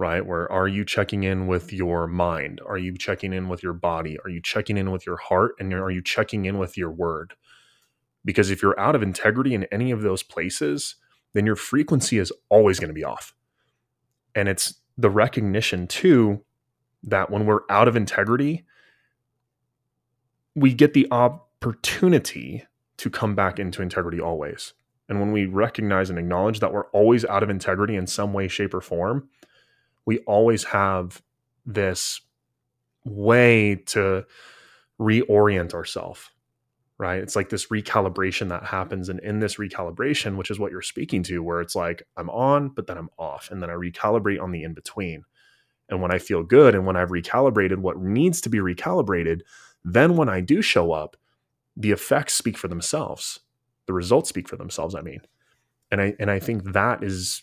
right? Where are you checking in with your mind? Are you checking in with your body? Are you checking in with your heart? And are you checking in with your word? Because if you're out of integrity in any of those places, then your frequency is always going to be off. And it's the recognition, too, that when we're out of integrity, we get the opportunity to come back into integrity always. And when we recognize and acknowledge that we're always out of integrity in some way, shape, or form, we always have this way to reorient ourselves right? It's like this recalibration that happens and in this recalibration which is what you're speaking to where it's like i'm on but then i'm off and then i recalibrate on the in between and when i feel good and when i've recalibrated what needs to be recalibrated then when i do show up the effects speak for themselves. The results speak for themselves i mean. And i and i think that is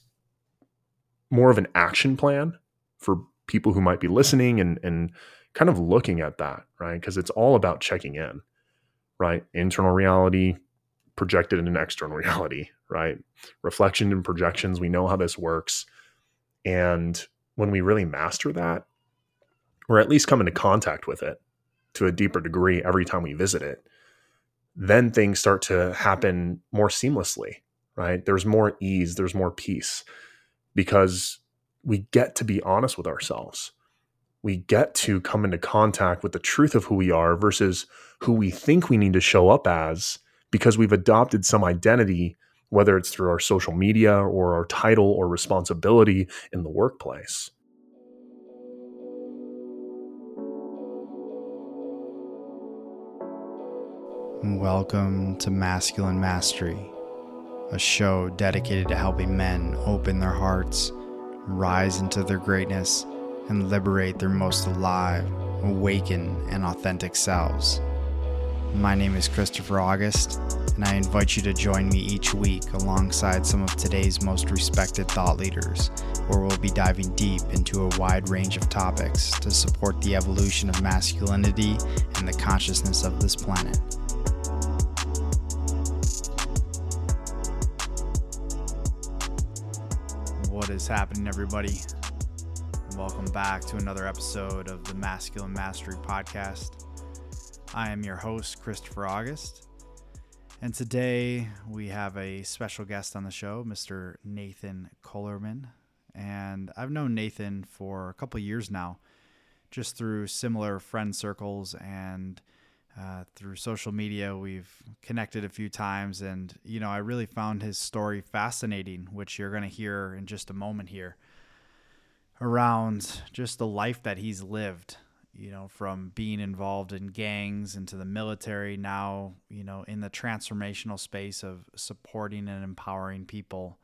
more of an action plan for people who might be listening and and kind of looking at that right because it's all about checking in right? Internal reality projected in an external reality, right? Reflection and projections, we know how this works. And when we really master that, or at least come into contact with it to a deeper degree every time we visit it, then things start to happen more seamlessly, right? There's more ease, there's more peace because we get to be honest with ourselves we get to come into contact with the truth of who we are versus who we think we need to show up as because we've adopted some identity, whether it's through our social media or our title or responsibility in the workplace. Welcome to Masculine Mastery, a show dedicated to helping men open their hearts, rise into their greatness and liberate their most alive, awakened, and authentic selves. My name is Christopher August, and I invite you to join me each week alongside some of today's most respected thought leaders, where we'll be diving deep into a wide range of topics to support the evolution of masculinity and the consciousness of this planet. Is happening, everybody? welcome back to another episode of the Masculine Mastery Podcast. I am your host, Christopher August, and today we have a special guest on the show, Mr. Nathan Kohlerman. And I've known Nathan for a couple years now, just through similar friend circles and uh, through social media. We've connected a few times, and you know, I really found his story fascinating, which you're going to hear in just a moment here around just the life that he's lived you know from being involved in gangs into the military now you know in the transformational space of supporting and empowering people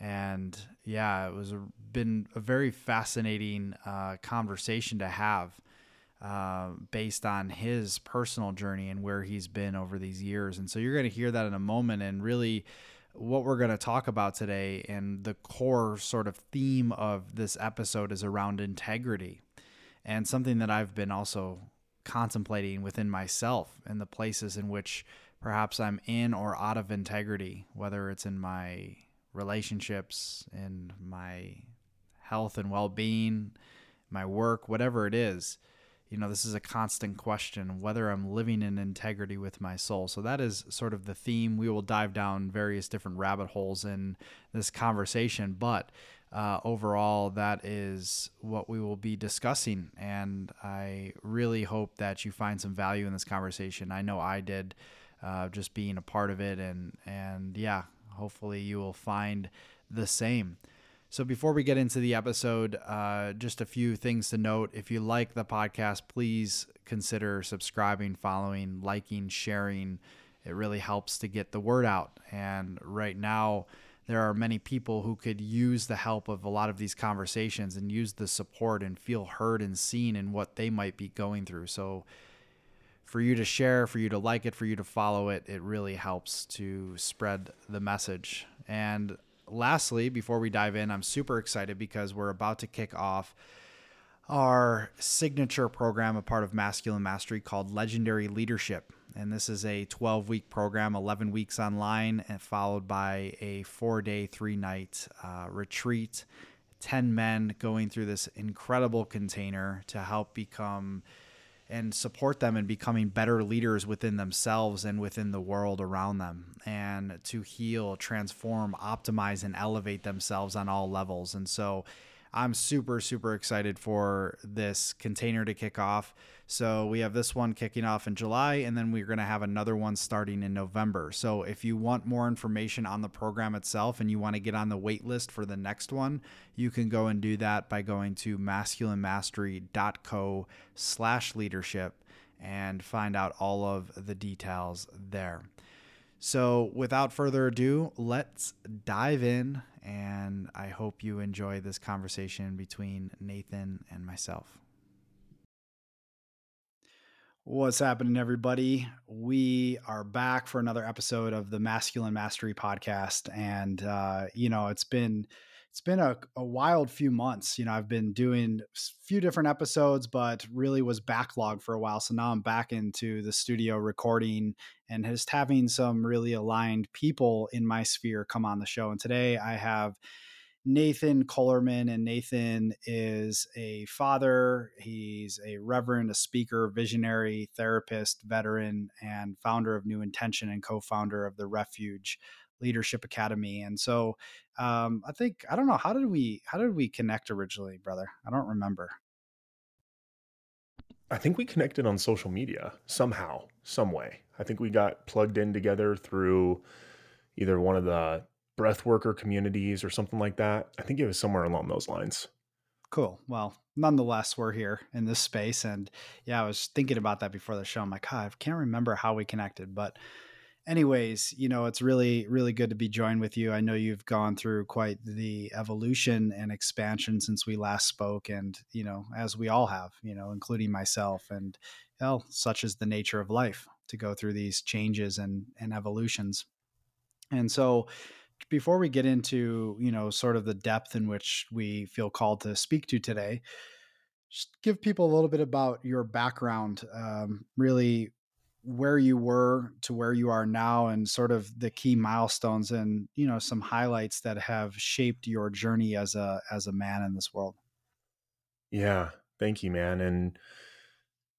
and yeah it was a, been a very fascinating uh, conversation to have uh, based on his personal journey and where he's been over these years. And so you're going to hear that in a moment. And really what we're going to talk about today and the core sort of theme of this episode is around integrity. And something that I've been also contemplating within myself and the places in which perhaps I'm in or out of integrity, whether it's in my relationships, in my health and well being, my work, whatever it is you know, this is a constant question whether I'm living in integrity with my soul. So that is sort of the theme. We will dive down various different rabbit holes in this conversation, but uh, overall, that is what we will be discussing. And I really hope that you find some value in this conversation. I know I did, uh, just being a part of it, and and yeah, hopefully you will find the same. So before we get into the episode, uh, just a few things to note. If you like the podcast, please consider subscribing, following, liking, sharing. It really helps to get the word out. And right now, there are many people who could use the help of a lot of these conversations and use the support and feel heard and seen in what they might be going through. So, for you to share, for you to like it, for you to follow it, it really helps to spread the message. And lastly, before we dive in, I'm super excited because we're about to kick off our signature program, a part of Masculine Mastery called Legendary Leadership. And this is a 12 week program, 11 weeks online, and followed by a four day, three night uh, retreat 10 men going through this incredible container to help become and support them in becoming better leaders within themselves and within the world around them and to heal, transform, optimize, and elevate themselves on all levels. And so I'm super, super excited for this container to kick off. So we have this one kicking off in July, and then we're going to have another one starting in November. So if you want more information on the program itself and you want to get on the wait list for the next one, you can go and do that by going to masculinemastery.co slash leadership and find out all of the details there. So, without further ado, let's dive in. And I hope you enjoy this conversation between Nathan and myself. What's happening, everybody? We are back for another episode of the Masculine Mastery Podcast, and uh, you know it's been it's been a, a wild few months. You know, I've been doing a few different episodes, but really was backlogged for a while. So now I'm back into the studio recording and just having some really aligned people in my sphere come on the show. And today I have Nathan Kohlerman, and Nathan is a father. He's a reverend, a speaker, visionary, therapist, veteran, and founder of NeuIntention and co founder of the Refuge Leadership Academy. And so um, I think, I don't know, how did we, how did we connect originally, brother? I don't remember. I think we connected on social media somehow, some way. I think we got plugged in together through either one of the breathworker communities or something like that. I think it was somewhere along those lines. Cool. Well, nonetheless, we're here in this space. And yeah, I was thinking about that before the show. I'm like, I can't remember how we connected. But, anyways, you know, it's really, really good to be joined with you. I know you've gone through quite the evolution and expansion since we last spoke. And, you know, as we all have, you know, including myself. And, well, such is the nature of life to go through these changes and, and evolutions. And so, before we get into you know sort of the depth in which we feel called to speak to today just give people a little bit about your background um, really where you were to where you are now and sort of the key milestones and you know some highlights that have shaped your journey as a as a man in this world. Yeah thank you man and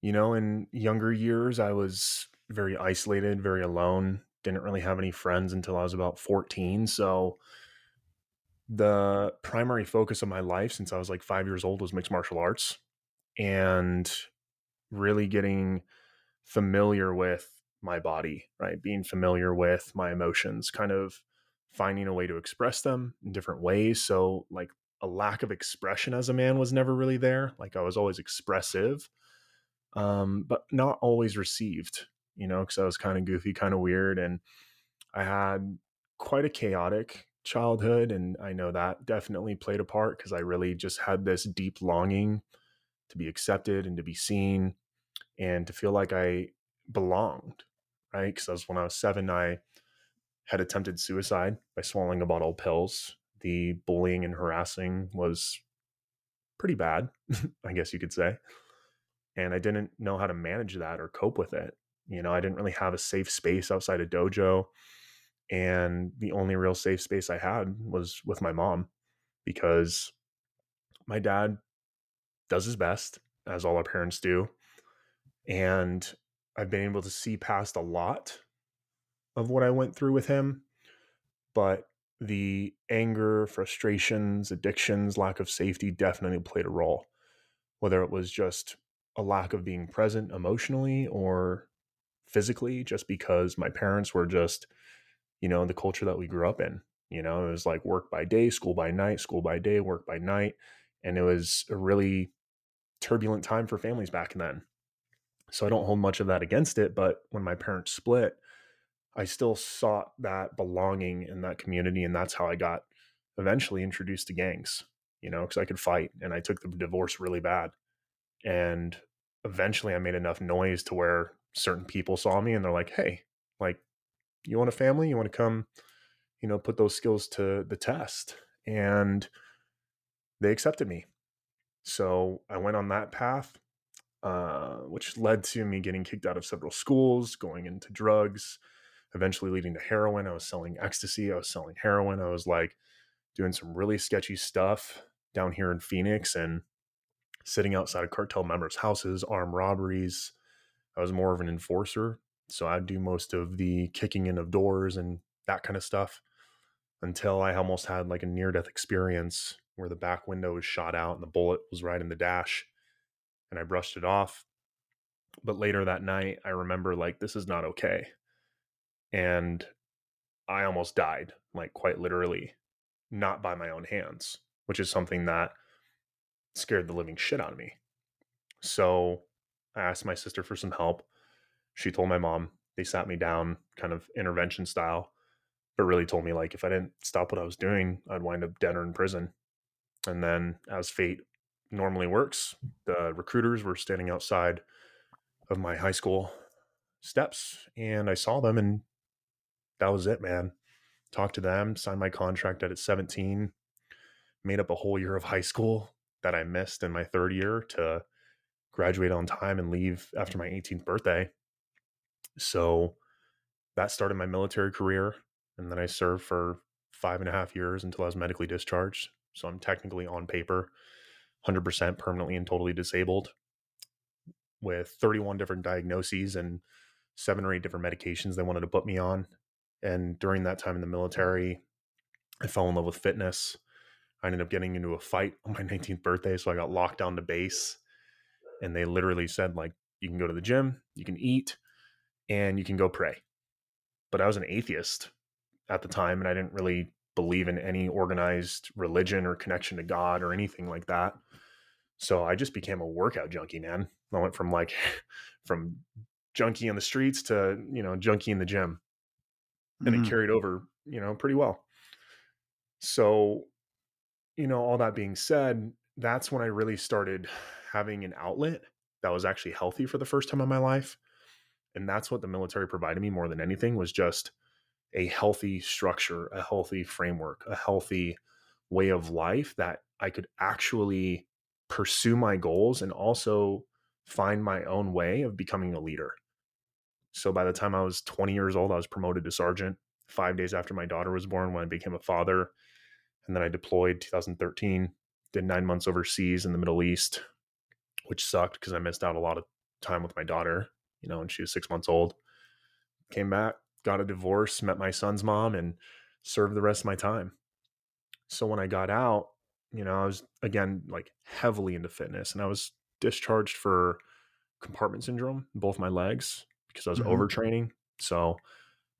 you know in younger years i was very isolated very alone didn't really have any friends until I was about 14. So the primary focus of my life since I was like five years old was mixed martial arts and really getting familiar with my body, right? Being familiar with my emotions, kind of finding a way to express them in different ways. So, like, a lack of expression as a man was never really there. Like, I was always expressive, um, but not always received you know, because I was kind of goofy, kind of weird. And I had quite a chaotic childhood. And I know that definitely played a part because I really just had this deep longing to be accepted and to be seen and to feel like I belonged, right? Because I was when I was seven, I had attempted suicide by swallowing a bottle of pills. The bullying and harassing was pretty bad, I guess you could say. And I didn't know how to manage that or cope with it. You know, I didn't really have a safe space outside of dojo. And the only real safe space I had was with my mom because my dad does his best, as all our parents do. And I've been able to see past a lot of what I went through with him. But the anger, frustrations, addictions, lack of safety definitely played a role. Whether it was just a lack of being present emotionally or physically just because my parents were just, you know, the culture that we grew up in. You know, it was like work by day, school by night, school by day, work by night. And it was a really turbulent time for families back then. So I don't hold much of that against it. But when my parents split, I still sought that belonging in that community. And that's how I got eventually introduced to gangs, you know, because I could fight and I took the divorce really bad. And eventually I made enough noise to where certain people saw me and they're like, hey, like, you want a family? You want to come, you know, put those skills to the test? And they accepted me. So I went on that path, uh, which led to me getting kicked out of several schools, going into drugs, eventually leading to heroin. I was selling ecstasy, I was selling heroin. I was like doing some really sketchy stuff down here in Phoenix and sitting outside of cartel members' houses, armed robberies. I was more of an enforcer. So I'd do most of the kicking in of doors and that kind of stuff until I almost had like a near death experience where the back window was shot out and the bullet was right in the dash and I brushed it off. But later that night, I remember like, this is not okay. And I almost died, like quite literally, not by my own hands, which is something that scared the living shit out of me. So I asked my sister for some help. She told my mom. They sat me down, kind of intervention style, but really told me like if I didn't stop what I was doing, I'd wind up dead or in prison. And then, as fate normally works, the recruiters were standing outside of my high school steps, and I saw them, and that was it, man. Talked to them, signed my contract at 17, made up a whole year of high school that I missed in my third year to graduate on time and leave after my 18th birthday. So that started my military career. And then I served for five and a half years until I was medically discharged. So I'm technically on paper 100% permanently and totally disabled with 31 different diagnoses and seven or eight different medications they wanted to put me on. And during that time in the military, I fell in love with fitness. I ended up getting into a fight on my 19th birthday. So I got locked down to base. And they literally said, like, you can go to the gym, you can eat, and you can go pray. But I was an atheist at the time and I didn't really believe in any organized religion or connection to God or anything like that. So I just became a workout junkie, man. I went from like from junkie on the streets to, you know, junkie in the gym. And mm-hmm. it carried over, you know, pretty well. So, you know, all that being said, that's when I really started having an outlet that was actually healthy for the first time in my life. And that's what the military provided me more than anything was just a healthy structure, a healthy framework, a healthy way of life that I could actually pursue my goals and also find my own way of becoming a leader. So by the time I was 20 years old, I was promoted to sergeant. Five days after my daughter was born, when I became a father, and then I deployed 2013. Did nine months overseas in the Middle East, which sucked because I missed out a lot of time with my daughter. You know, when she was six months old. Came back, got a divorce, met my son's mom, and served the rest of my time. So when I got out, you know, I was again like heavily into fitness and I was discharged for compartment syndrome in both my legs because I was mm-hmm. overtraining. So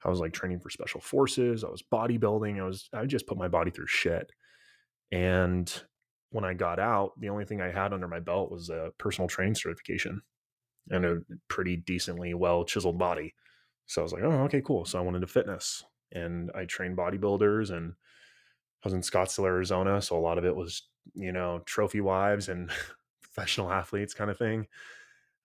I was like training for special forces, I was bodybuilding, I was I just put my body through shit. And when I got out, the only thing I had under my belt was a personal training certification and a pretty decently well chiseled body. So I was like, oh, okay, cool. So I went into fitness and I trained bodybuilders and I was in Scottsdale, Arizona. So a lot of it was, you know, trophy wives and professional athletes kind of thing,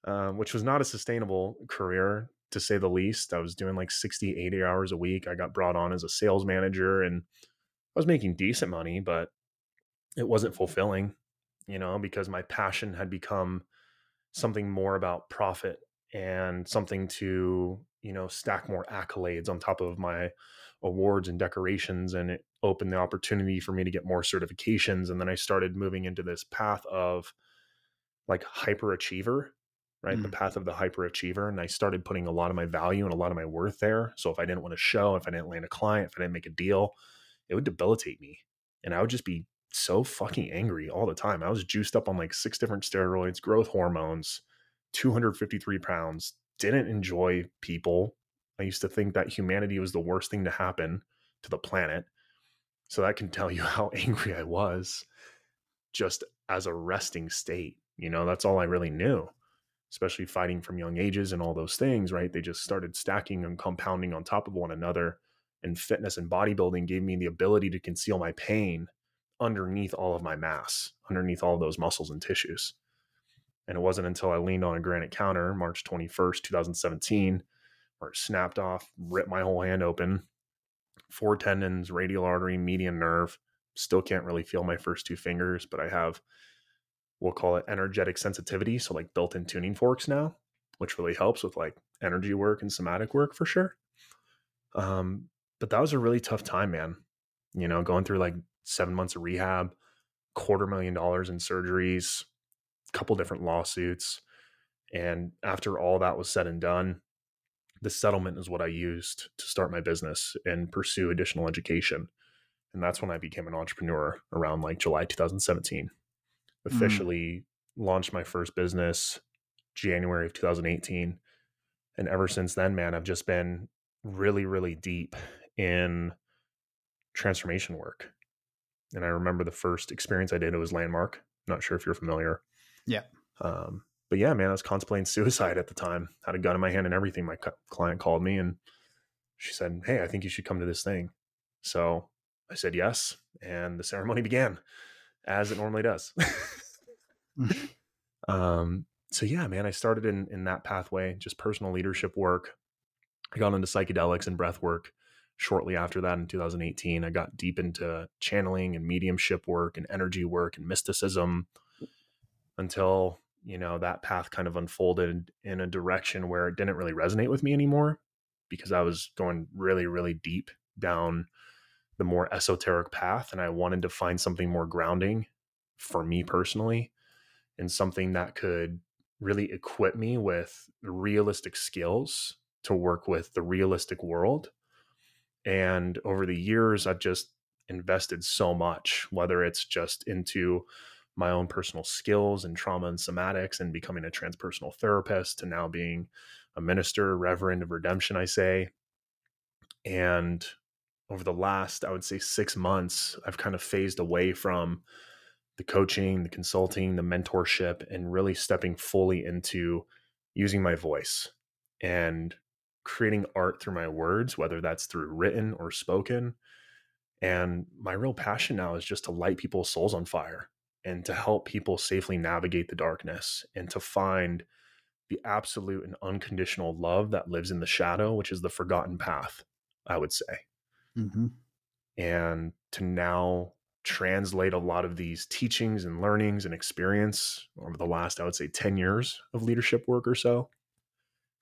um, which was not a sustainable career to say the least. I was doing like 60, 80 hours a week. I got brought on as a sales manager and I was making decent money, but it wasn't fulfilling, you know, because my passion had become something more about profit and something to you know stack more accolades on top of my awards and decorations and it opened the opportunity for me to get more certifications and then i started moving into this path of like hyperachiever right mm. the path of the hyperachiever and i started putting a lot of my value and a lot of my worth there so if i didn't want to show if i didn't land a client if i didn't make a deal it would debilitate me and i would just be so fucking angry all the time i was juiced up on like six different steroids growth hormones 253 pounds didn't enjoy people. I used to think that humanity was the worst thing to happen to the planet. So that can tell you how angry I was just as a resting state. You know, that's all I really knew, especially fighting from young ages and all those things, right? They just started stacking and compounding on top of one another. And fitness and bodybuilding gave me the ability to conceal my pain underneath all of my mass, underneath all those muscles and tissues. And it wasn't until I leaned on a granite counter, March 21st, 2017, where it snapped off, ripped my whole hand open, four tendons, radial artery, median nerve. Still can't really feel my first two fingers, but I have, we'll call it energetic sensitivity. So, like built in tuning forks now, which really helps with like energy work and somatic work for sure. Um, but that was a really tough time, man. You know, going through like seven months of rehab, quarter million dollars in surgeries, a couple different lawsuits. And after all that was said and done, the settlement is what I used to start my business and pursue additional education. And that's when I became an entrepreneur around like July 2017. Mm. Officially mm. launched my first business January of 2018. And ever since then, man, I've just been really, really deep in transformation work. And I remember the first experience I did, it was Landmark. Not sure if you're familiar. Yeah. Um, but yeah, man, I was contemplating suicide at the time. Had a gun in my hand and everything. My client called me and she said, "Hey, I think you should come to this thing." So I said yes, and the ceremony began, as it normally does. um, so yeah, man, I started in in that pathway, just personal leadership work. I got into psychedelics and breath work shortly after that in 2018. I got deep into channeling and mediumship work and energy work and mysticism until you know that path kind of unfolded in a direction where it didn't really resonate with me anymore because I was going really really deep down the more esoteric path and I wanted to find something more grounding for me personally and something that could really equip me with realistic skills to work with the realistic world and over the years I've just invested so much whether it's just into my own personal skills and trauma and somatics and becoming a transpersonal therapist to now being a minister, reverend of redemption, I say. And over the last, I would say, six months, I've kind of phased away from the coaching, the consulting, the mentorship, and really stepping fully into using my voice and creating art through my words, whether that's through written or spoken. And my real passion now is just to light people's souls on fire and to help people safely navigate the darkness and to find the absolute and unconditional love that lives in the shadow, which is the forgotten path, I would say. Mm-hmm. And to now translate a lot of these teachings and learnings and experience over the last, I would say, 10 years of leadership work or so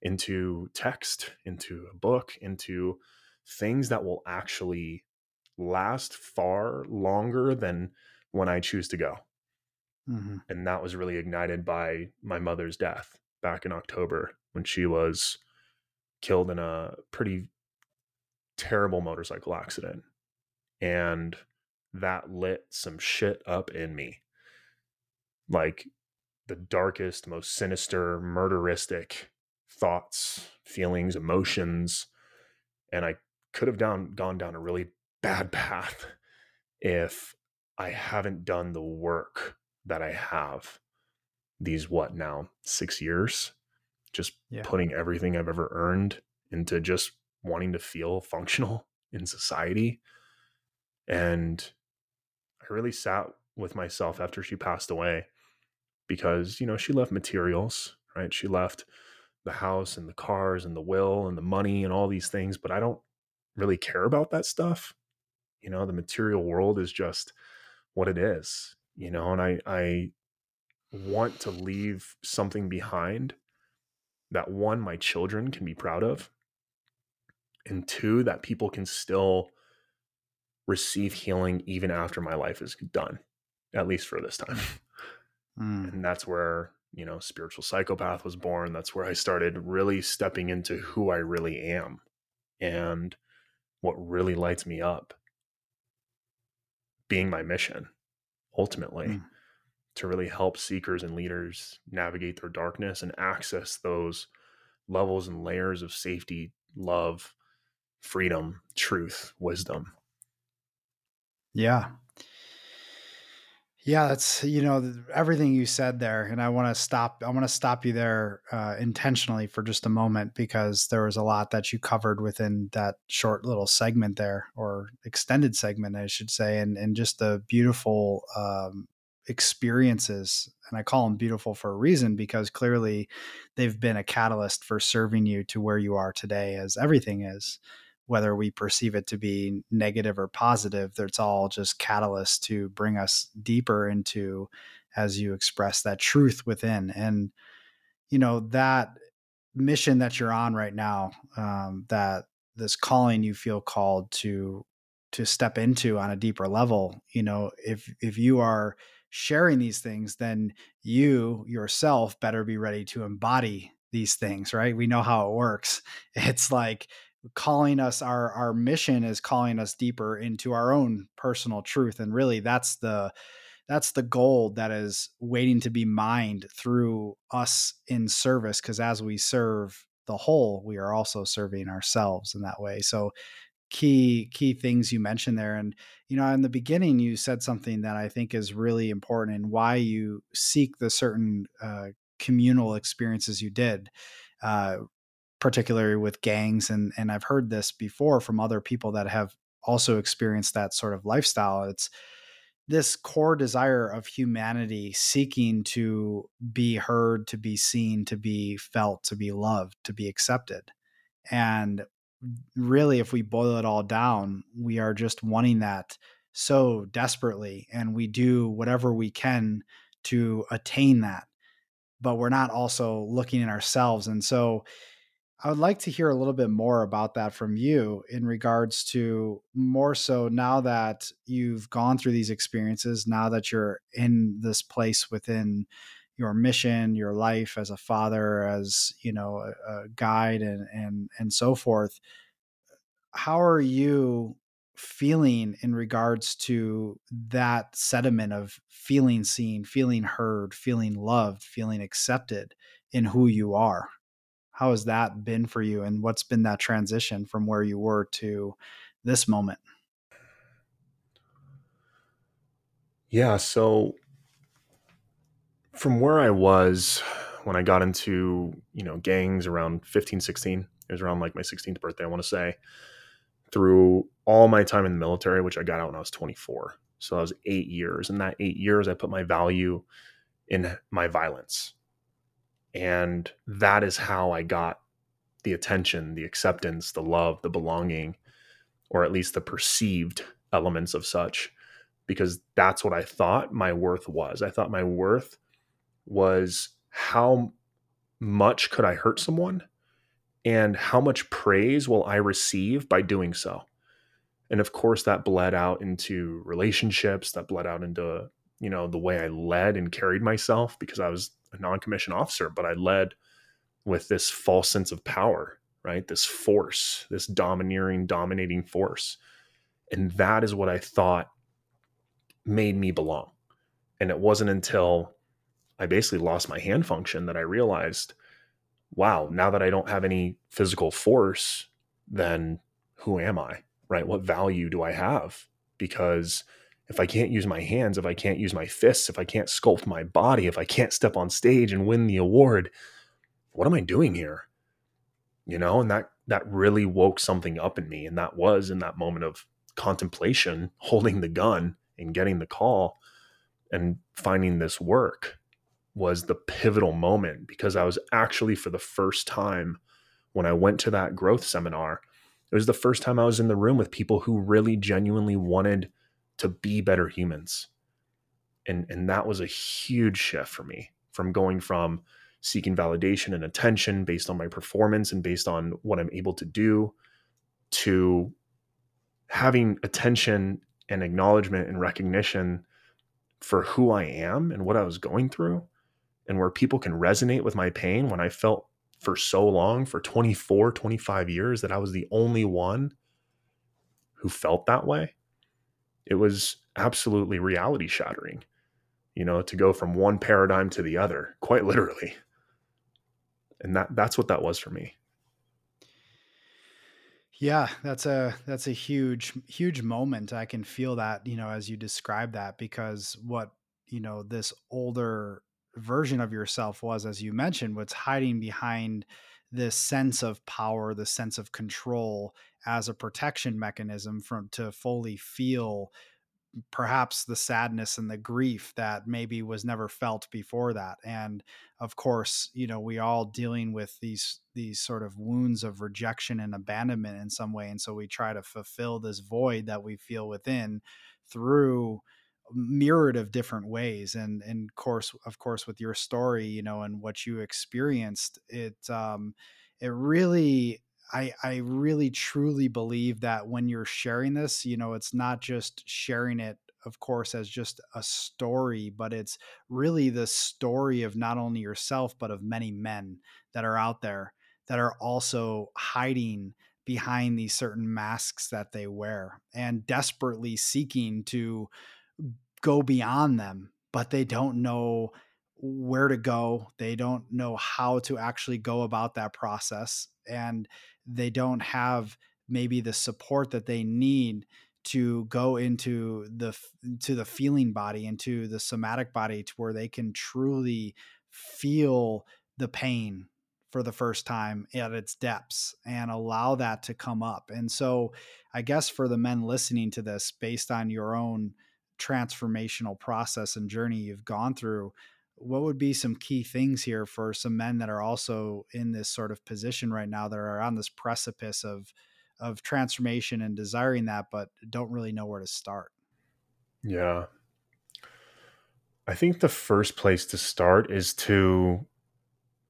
into text, into a book, into things that will actually last far longer than when I choose to go. Mm-hmm. And that was really ignited by my mother's death back in October when she was killed in a pretty terrible motorcycle accident. And that lit some shit up in me. Like the darkest, most sinister, murderistic thoughts, feelings, emotions. And I could have down gone down a really bad path if I haven't done the work that I have these what now six years, just yeah. putting everything I've ever earned into just wanting to feel functional in society. And I really sat with myself after she passed away because, you know, she left materials, right? She left the house and the cars and the will and the money and all these things, but I don't really care about that stuff. You know, the material world is just what it is you know, and I I want to leave something behind that one my children can be proud of and two that people can still receive healing even after my life is done at least for this time mm. and that's where you know spiritual psychopath was born that's where i started really stepping into who i really am and what really lights me up being my mission ultimately mm. to really help seekers and leaders navigate their darkness and access those levels and layers of safety, love, freedom, truth, wisdom. Yeah. Yeah, that's you know everything you said there, and I want to stop. I want to stop you there uh, intentionally for just a moment because there was a lot that you covered within that short little segment there, or extended segment, I should say, and and just the beautiful um, experiences. And I call them beautiful for a reason because clearly they've been a catalyst for serving you to where you are today, as everything is whether we perceive it to be negative or positive, it's all just catalyst to bring us deeper into, as you express, that truth within. And, you know, that mission that you're on right now, um, that this calling you feel called to to step into on a deeper level you know if if you are sharing these things then you yourself better be ready to embody these things right we know how it works it's like calling us our our mission is calling us deeper into our own personal truth and really that's the that's the gold that is waiting to be mined through us in service because as we serve the whole we are also serving ourselves in that way. So key key things you mentioned there and you know in the beginning you said something that i think is really important and why you seek the certain uh, communal experiences you did uh, particularly with gangs and and I've heard this before from other people that have also experienced that sort of lifestyle. It's this core desire of humanity seeking to be heard to be seen to be felt to be loved to be accepted. And really if we boil it all down we are just wanting that so desperately and we do whatever we can to attain that. But we're not also looking at ourselves. And so I would like to hear a little bit more about that from you in regards to more so now that you've gone through these experiences, now that you're in this place within your mission, your life as a father, as you know, a, a guide, and and and so forth. How are you feeling in regards to that sediment of feeling seen, feeling heard, feeling loved, feeling accepted in who you are? How has that been for you and what's been that transition from where you were to this moment? Yeah so from where i was when i got into you know gangs around 15 16 it was around like my 16th birthday i want to say through all my time in the military which i got out when i was 24 so that was eight years and that eight years i put my value in my violence and that is how I got the attention, the acceptance, the love, the belonging, or at least the perceived elements of such, because that's what I thought my worth was. I thought my worth was how much could I hurt someone and how much praise will I receive by doing so. And of course, that bled out into relationships, that bled out into, you know, the way I led and carried myself because I was a non-commissioned officer, but I led with this false sense of power, right? This force, this domineering, dominating force. And that is what I thought made me belong. And it wasn't until I basically lost my hand function that I realized, wow, now that I don't have any physical force, then who am I? Right? What value do I have? Because if I can't use my hands, if I can't use my fists, if I can't sculpt my body, if I can't step on stage and win the award, what am I doing here? You know, and that that really woke something up in me and that was in that moment of contemplation, holding the gun and getting the call and finding this work was the pivotal moment because I was actually for the first time when I went to that growth seminar, it was the first time I was in the room with people who really genuinely wanted to be better humans. And, and that was a huge shift for me from going from seeking validation and attention based on my performance and based on what I'm able to do to having attention and acknowledgement and recognition for who I am and what I was going through and where people can resonate with my pain when I felt for so long for 24 25 years that I was the only one who felt that way it was absolutely reality shattering, you know, to go from one paradigm to the other, quite literally. And that that's what that was for me. Yeah, that's a that's a huge huge moment. I can feel that, you know, as you describe that because what, you know, this older version of yourself was as you mentioned what's hiding behind this sense of power, the sense of control as a protection mechanism from to fully feel perhaps the sadness and the grief that maybe was never felt before that. And of course you know we all dealing with these these sort of wounds of rejection and abandonment in some way. And so we try to fulfill this void that we feel within through myriad of different ways and and of course of course with your story you know and what you experienced it um it really I I really truly believe that when you're sharing this, you know, it's not just sharing it of course as just a story, but it's really the story of not only yourself but of many men that are out there that are also hiding behind these certain masks that they wear and desperately seeking to go beyond them, but they don't know where to go. They don't know how to actually go about that process. And they don't have maybe the support that they need to go into the to the feeling body into the somatic body to where they can truly feel the pain for the first time at its depths and allow that to come up. And so I guess for the men listening to this based on your own transformational process and journey you've gone through, what would be some key things here for some men that are also in this sort of position right now that are on this precipice of of transformation and desiring that but don't really know where to start? Yeah. I think the first place to start is to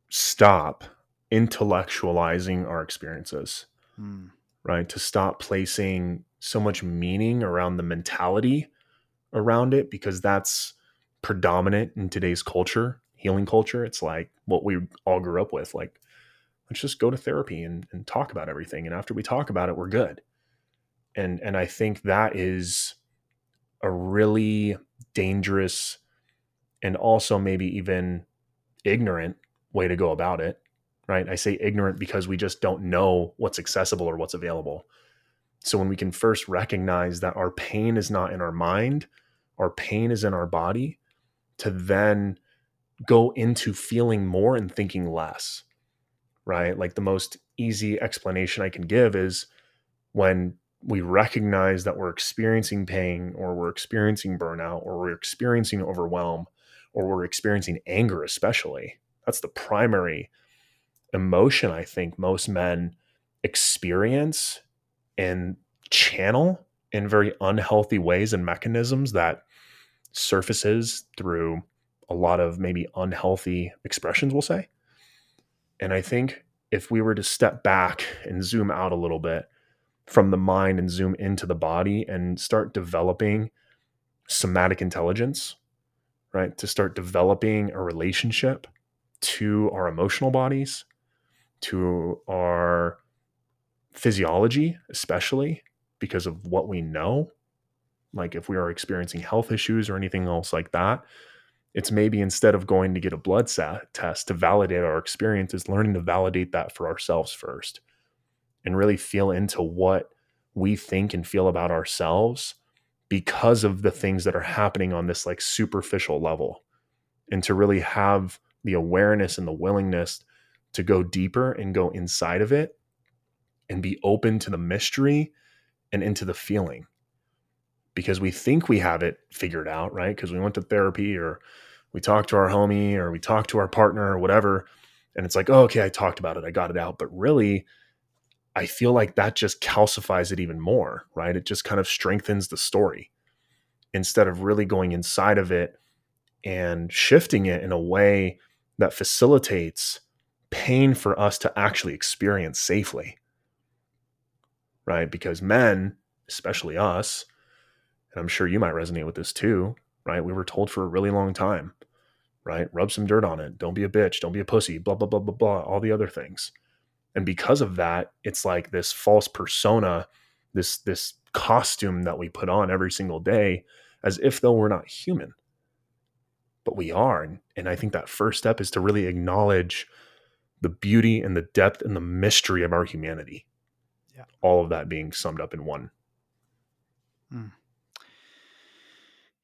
stop intellectualizing our experiences hmm. right? To stop placing so much meaning around the mentality around it because that's predominant in today's culture, healing culture. It's like what we all grew up with. Like, let's just go to therapy and, and talk about everything. And after we talk about it, we're good. And and I think that is a really dangerous and also maybe even ignorant way to go about it. Right. I say ignorant because we just don't know what's accessible or what's available. So when we can first recognize that our pain is not in our mind, our pain is in our body, to then go into feeling more and thinking less, right? Like the most easy explanation I can give is when we recognize that we're experiencing pain or we're experiencing burnout or we're experiencing overwhelm or we're experiencing anger, especially. That's the primary emotion I think most men experience and channel in very unhealthy ways and mechanisms that surfaces through a lot of maybe unhealthy expressions, we'll say. And I think if we were to step back and zoom out a little bit from the mind and zoom into the body and start developing somatic intelligence, right? To start developing a relationship to our emotional bodies, to our physiology, especially because of what we know like if we are experiencing health issues or anything else like that, it's maybe instead of going to get a blood test to validate our experience, is learning to validate that for ourselves first and really feel into what we think and feel about ourselves because of the things that are happening on this like superficial level and to really have the awareness and the willingness to go deeper and go inside of it and be open to the mystery and into the feeling because we think we have it figured out, right? Because we went to therapy or we talked to our homie or we talked to our partner or whatever. And it's like, oh, okay, I talked about it, I got it out. But really, I feel like that just calcifies it even more, right? It just kind of strengthens the story instead of really going inside of it and shifting it in a way that facilitates pain for us to actually experience safely. Right? Because men, especially us, and I'm sure you might resonate with this too, right? We were told for a really long time, right? Rub some dirt on it. Don't be a bitch. Don't be a pussy. Blah, blah, blah, blah, blah. All the other things. And because of that, it's like this false persona, this, this costume that we put on every single day as if though we're not human. But we are. And I think that first step is to really acknowledge the beauty and the depth and the mystery of our humanity. Yeah. All of that being summed up in one. Mm.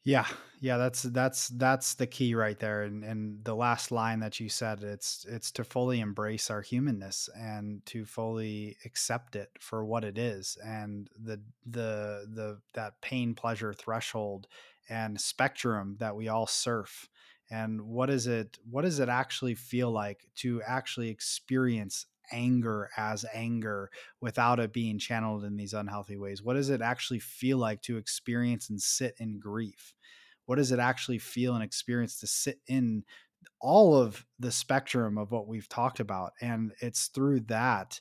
Yeah, yeah, that's that's that's the key right there. And and the last line that you said, it's it's to fully embrace our humanness and to fully accept it for what it is, and the the the that pain pleasure threshold and spectrum that we all surf. And what is it? What does it actually feel like to actually experience anger as anger without it being channeled in these unhealthy ways? What does it actually feel like to experience and sit in grief? What does it actually feel and experience to sit in all of the spectrum of what we've talked about? And it's through that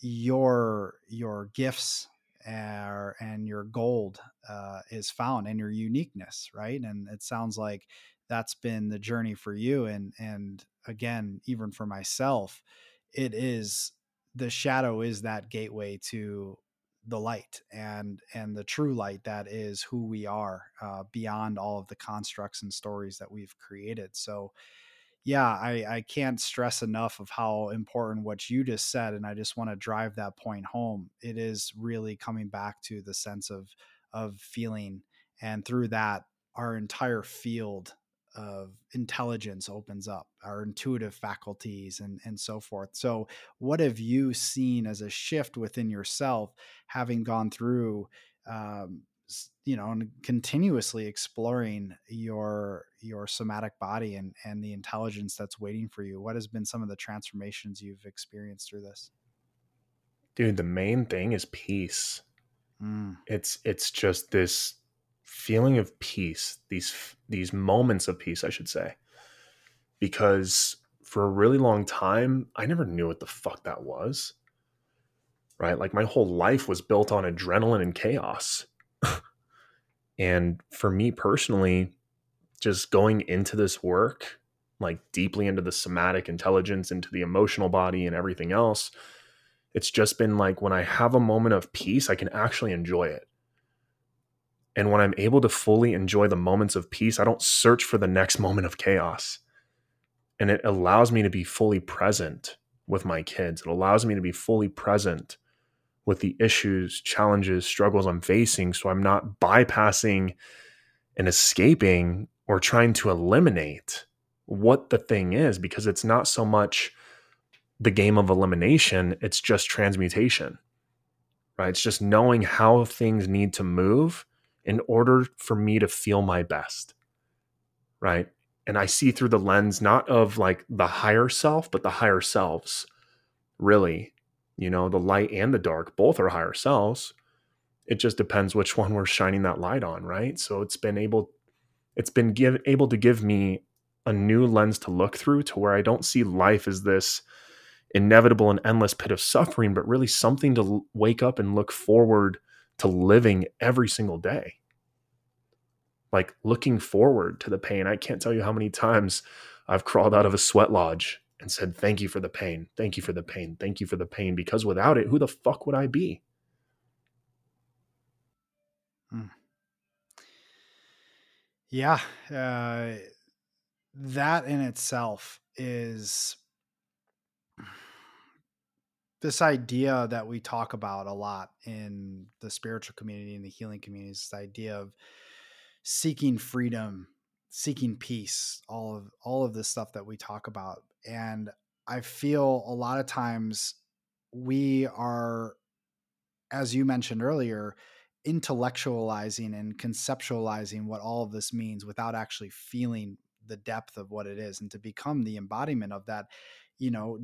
your your gifts are, and your gold uh, is found and your uniqueness right and it sounds like that's been the journey for you and and again even for myself it is the shadow is that gateway to the light and and the true light that is who we are uh, beyond all of the constructs and stories that we've created. So yeah i i can't stress enough of how important what you just said and i just want to drive that point home. It is really coming back to the sense of of feeling and through that our entire field of intelligence opens up our intuitive faculties and and so forth. So what have you seen as a shift within yourself having gone through um, you know and continuously exploring your your somatic body and and the intelligence that's waiting for you? What has been some of the transformations you've experienced through this? Dude the main thing is peace. Mm. it's it's just this feeling of peace, these these moments of peace, I should say. Because for a really long time, I never knew what the fuck that was. Right? Like my whole life was built on adrenaline and chaos. and for me personally, just going into this work, like deeply into the somatic intelligence, into the emotional body and everything else, it's just been like when I have a moment of peace, I can actually enjoy it. And when I'm able to fully enjoy the moments of peace, I don't search for the next moment of chaos. And it allows me to be fully present with my kids. It allows me to be fully present with the issues, challenges, struggles I'm facing. So I'm not bypassing and escaping or trying to eliminate what the thing is because it's not so much the game of elimination, it's just transmutation, right? It's just knowing how things need to move in order for me to feel my best. Right. And I see through the lens not of like the higher self, but the higher selves. Really, you know, the light and the dark both are higher selves. It just depends which one we're shining that light on, right? So it's been able it's been give, able to give me a new lens to look through to where I don't see life as this inevitable and endless pit of suffering, but really something to wake up and look forward to living every single day. Like looking forward to the pain. I can't tell you how many times I've crawled out of a sweat lodge and said, Thank you for the pain. Thank you for the pain. Thank you for the pain. Because without it, who the fuck would I be? Hmm. Yeah. Uh, that in itself is this idea that we talk about a lot in the spiritual community and the healing community is this idea of seeking freedom seeking peace all of all of this stuff that we talk about. And i feel a lot of times we are as you mentioned earlier intellectualizing and conceptualizing what all of this means without actually feeling the depth of what it is. And to become the embodiment of that you know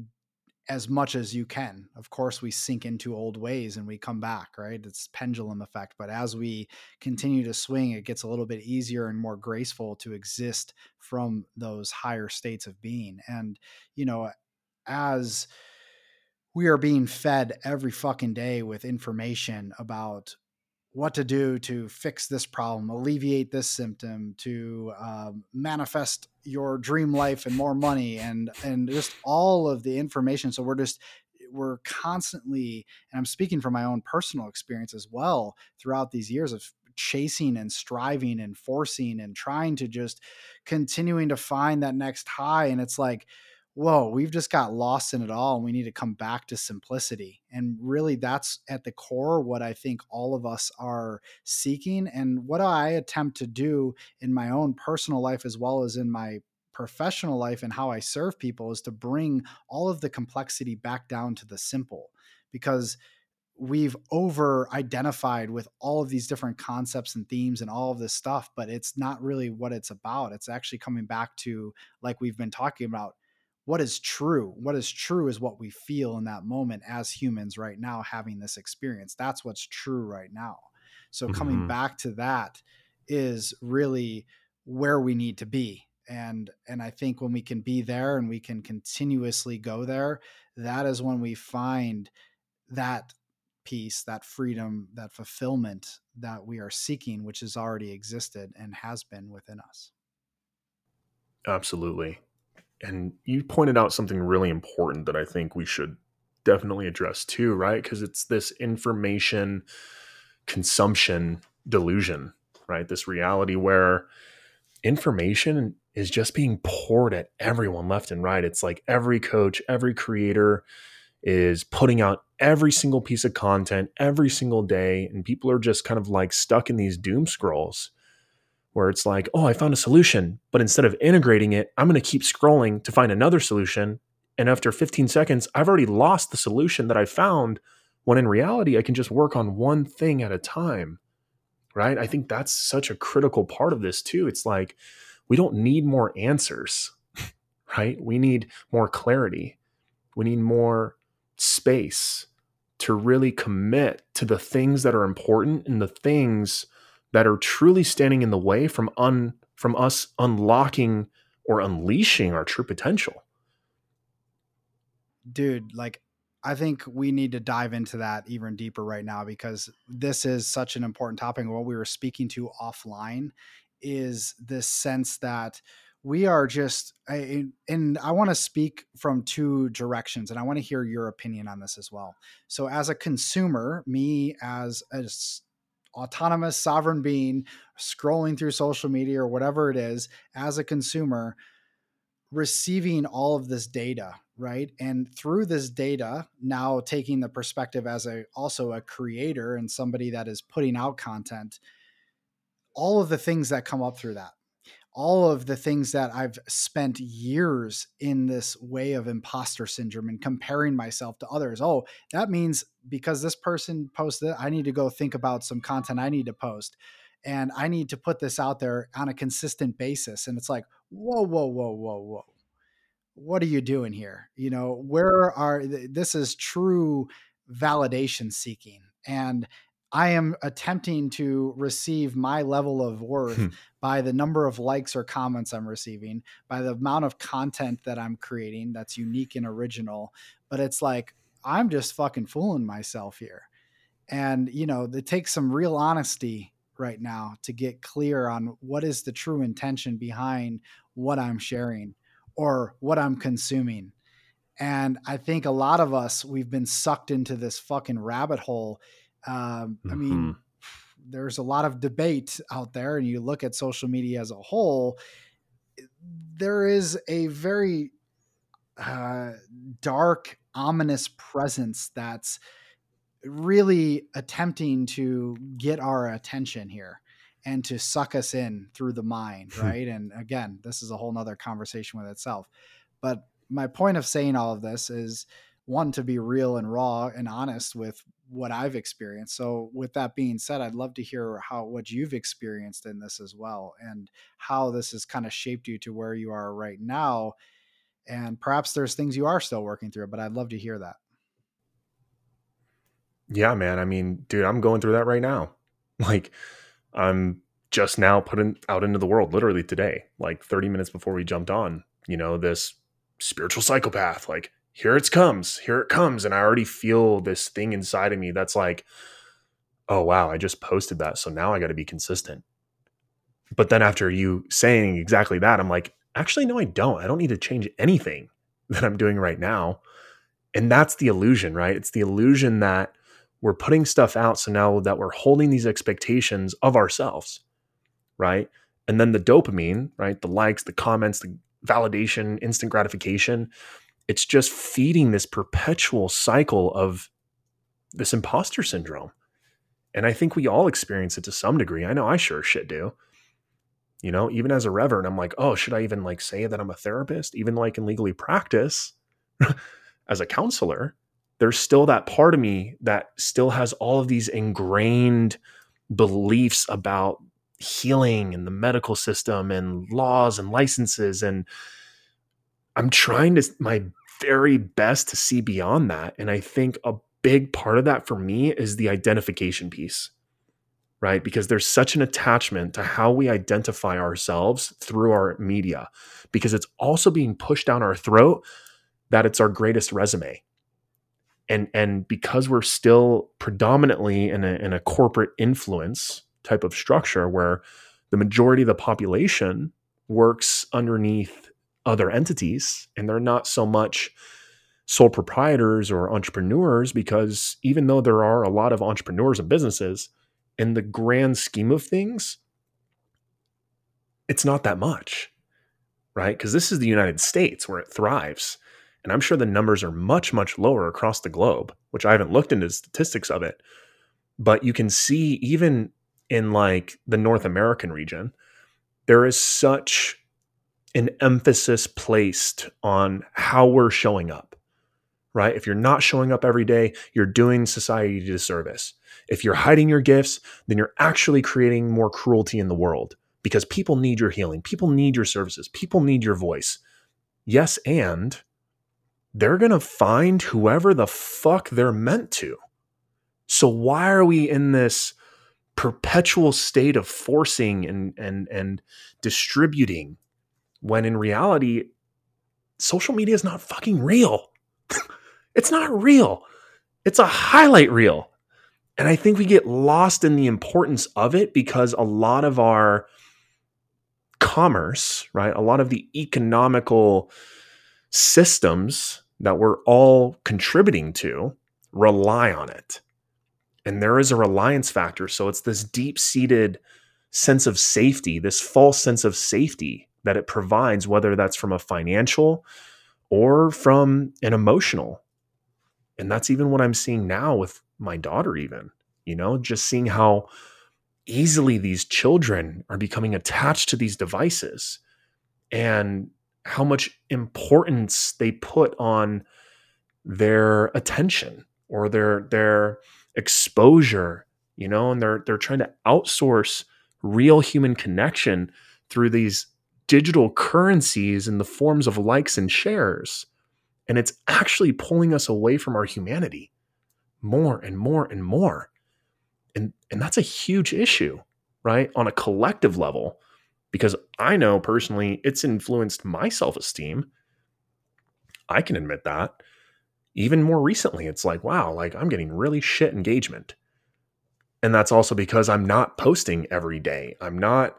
as much as you can. Of course, we sink into old ways and we come back, right? It's pendulum effect. But as we continue to swing, it gets a little bit easier and more graceful to exist from those higher states of being. And, you know, as we are being fed every fucking day with information about what to do to fix this problem, alleviate this symptom, to um, manifest your dream life and more money, and and just all of the information. So we're just we're constantly, and I'm speaking from my own personal experience as well throughout these years of chasing and striving and forcing and trying to just continuing to find that next high, and it's like whoa, we've just got lost in it all and we need to come back to simplicity. And really, that's at the core what I think all of us are seeking. And what I attempt to do in my own personal life as well as in my professional life and how I serve people is to bring all of the complexity back down to the simple because we've over identified with all of these different concepts and themes and all of this stuff but it's not really what it's about it's actually coming back to like we've been talking about what is true what is true is what we feel in that moment as humans right now having this experience that's what's true right now so coming mm-hmm. back to that is really where we need to be and and i think when we can be there and we can continuously go there that is when we find that peace, that freedom, that fulfillment that we are seeking, which has already existed and has been within us. Absolutely. And you pointed out something really important that I think we should definitely address too, right? Because it's this information consumption delusion, right? This reality where information is just being poured at everyone left and right. It's like every coach, every creator is putting out every single piece of content every single day. And people are just kind of like stuck in these doom scrolls where it's like, oh, I found a solution. But instead of integrating it, I'm going to keep scrolling to find another solution. And after 15 seconds, I've already lost the solution that I found when in reality, I can just work on one thing at a time. Right. I think that's such a critical part of this too. It's like, we don't need more answers, right? We need more clarity. We need more space to really commit to the things that are important and the things that are truly standing in the way from un from us unlocking or unleashing our true potential. Dude, like I think we need to dive into that even deeper right now because this is such an important topic. What we were speaking to offline is this sense that we are just and i want to speak from two directions and i want to hear your opinion on this as well so as a consumer me as a autonomous sovereign being scrolling through social media or whatever it is as a consumer receiving all of this data right? And through this data now taking the perspective as a also a creator and somebody that is putting out content all of the things that come up through that all of the things that I've spent years in this way of imposter syndrome and comparing myself to others. Oh, that means because this person posted, I need to go think about some content I need to post. And I need to put this out there on a consistent basis. And it's like, whoa, whoa, whoa, whoa, whoa. What are you doing here? You know, where are this is true validation seeking. And I am attempting to receive my level of worth hmm. by the number of likes or comments I'm receiving, by the amount of content that I'm creating that's unique and original. But it's like, I'm just fucking fooling myself here. And, you know, it takes some real honesty right now to get clear on what is the true intention behind what I'm sharing or what I'm consuming. And I think a lot of us, we've been sucked into this fucking rabbit hole um, mm-hmm. I mean, mm-hmm. there's a lot of debate out there, and you look at social media as a whole, there is a very uh, dark, ominous presence that's really attempting to get our attention here and to suck us in through the mind, hmm. right? and again, this is a whole nother conversation with itself. But my point of saying all of this is one to be real and raw and honest with what I've experienced. So with that being said, I'd love to hear how what you've experienced in this as well and how this has kind of shaped you to where you are right now. And perhaps there's things you are still working through, but I'd love to hear that. Yeah, man. I mean, dude, I'm going through that right now. Like I'm just now putting out into the world literally today, like 30 minutes before we jumped on, you know, this spiritual psychopath, like here it comes, here it comes. And I already feel this thing inside of me that's like, oh, wow, I just posted that. So now I got to be consistent. But then after you saying exactly that, I'm like, actually, no, I don't. I don't need to change anything that I'm doing right now. And that's the illusion, right? It's the illusion that we're putting stuff out. So now that we're holding these expectations of ourselves, right? And then the dopamine, right? The likes, the comments, the validation, instant gratification it's just feeding this perpetual cycle of this imposter syndrome. And I think we all experience it to some degree. I know I sure shit do. You know, even as a reverend, I'm like, oh, should I even like say that I'm a therapist? Even like in legally practice as a counselor, there's still that part of me that still has all of these ingrained beliefs about healing and the medical system and laws and licenses and I'm trying to my very best to see beyond that. And I think a big part of that for me is the identification piece, right? Because there's such an attachment to how we identify ourselves through our media, because it's also being pushed down our throat that it's our greatest resume. and and because we're still predominantly in a, in a corporate influence type of structure where the majority of the population works underneath other entities and they're not so much sole proprietors or entrepreneurs because even though there are a lot of entrepreneurs and businesses in the grand scheme of things it's not that much right because this is the united states where it thrives and I'm sure the numbers are much, much lower across the globe, which I haven't looked into the statistics of it. But you can see even in like the North American region, there is such an emphasis placed on how we're showing up, right? If you're not showing up every day, you're doing society a disservice. If you're hiding your gifts, then you're actually creating more cruelty in the world because people need your healing. People need your services. People need your voice. Yes, and they're going to find whoever the fuck they're meant to. So why are we in this perpetual state of forcing and and and distributing when in reality social media is not fucking real. it's not real. It's a highlight reel. And I think we get lost in the importance of it because a lot of our commerce, right? A lot of the economical systems that we're all contributing to rely on it. And there is a reliance factor. So it's this deep seated sense of safety, this false sense of safety that it provides, whether that's from a financial or from an emotional. And that's even what I'm seeing now with my daughter, even, you know, just seeing how easily these children are becoming attached to these devices. And how much importance they put on their attention or their their exposure you know and they're they're trying to outsource real human connection through these digital currencies in the forms of likes and shares and it's actually pulling us away from our humanity more and more and more and and that's a huge issue right on a collective level because I know personally it's influenced my self esteem. I can admit that. Even more recently, it's like, wow, like I'm getting really shit engagement. And that's also because I'm not posting every day. I'm not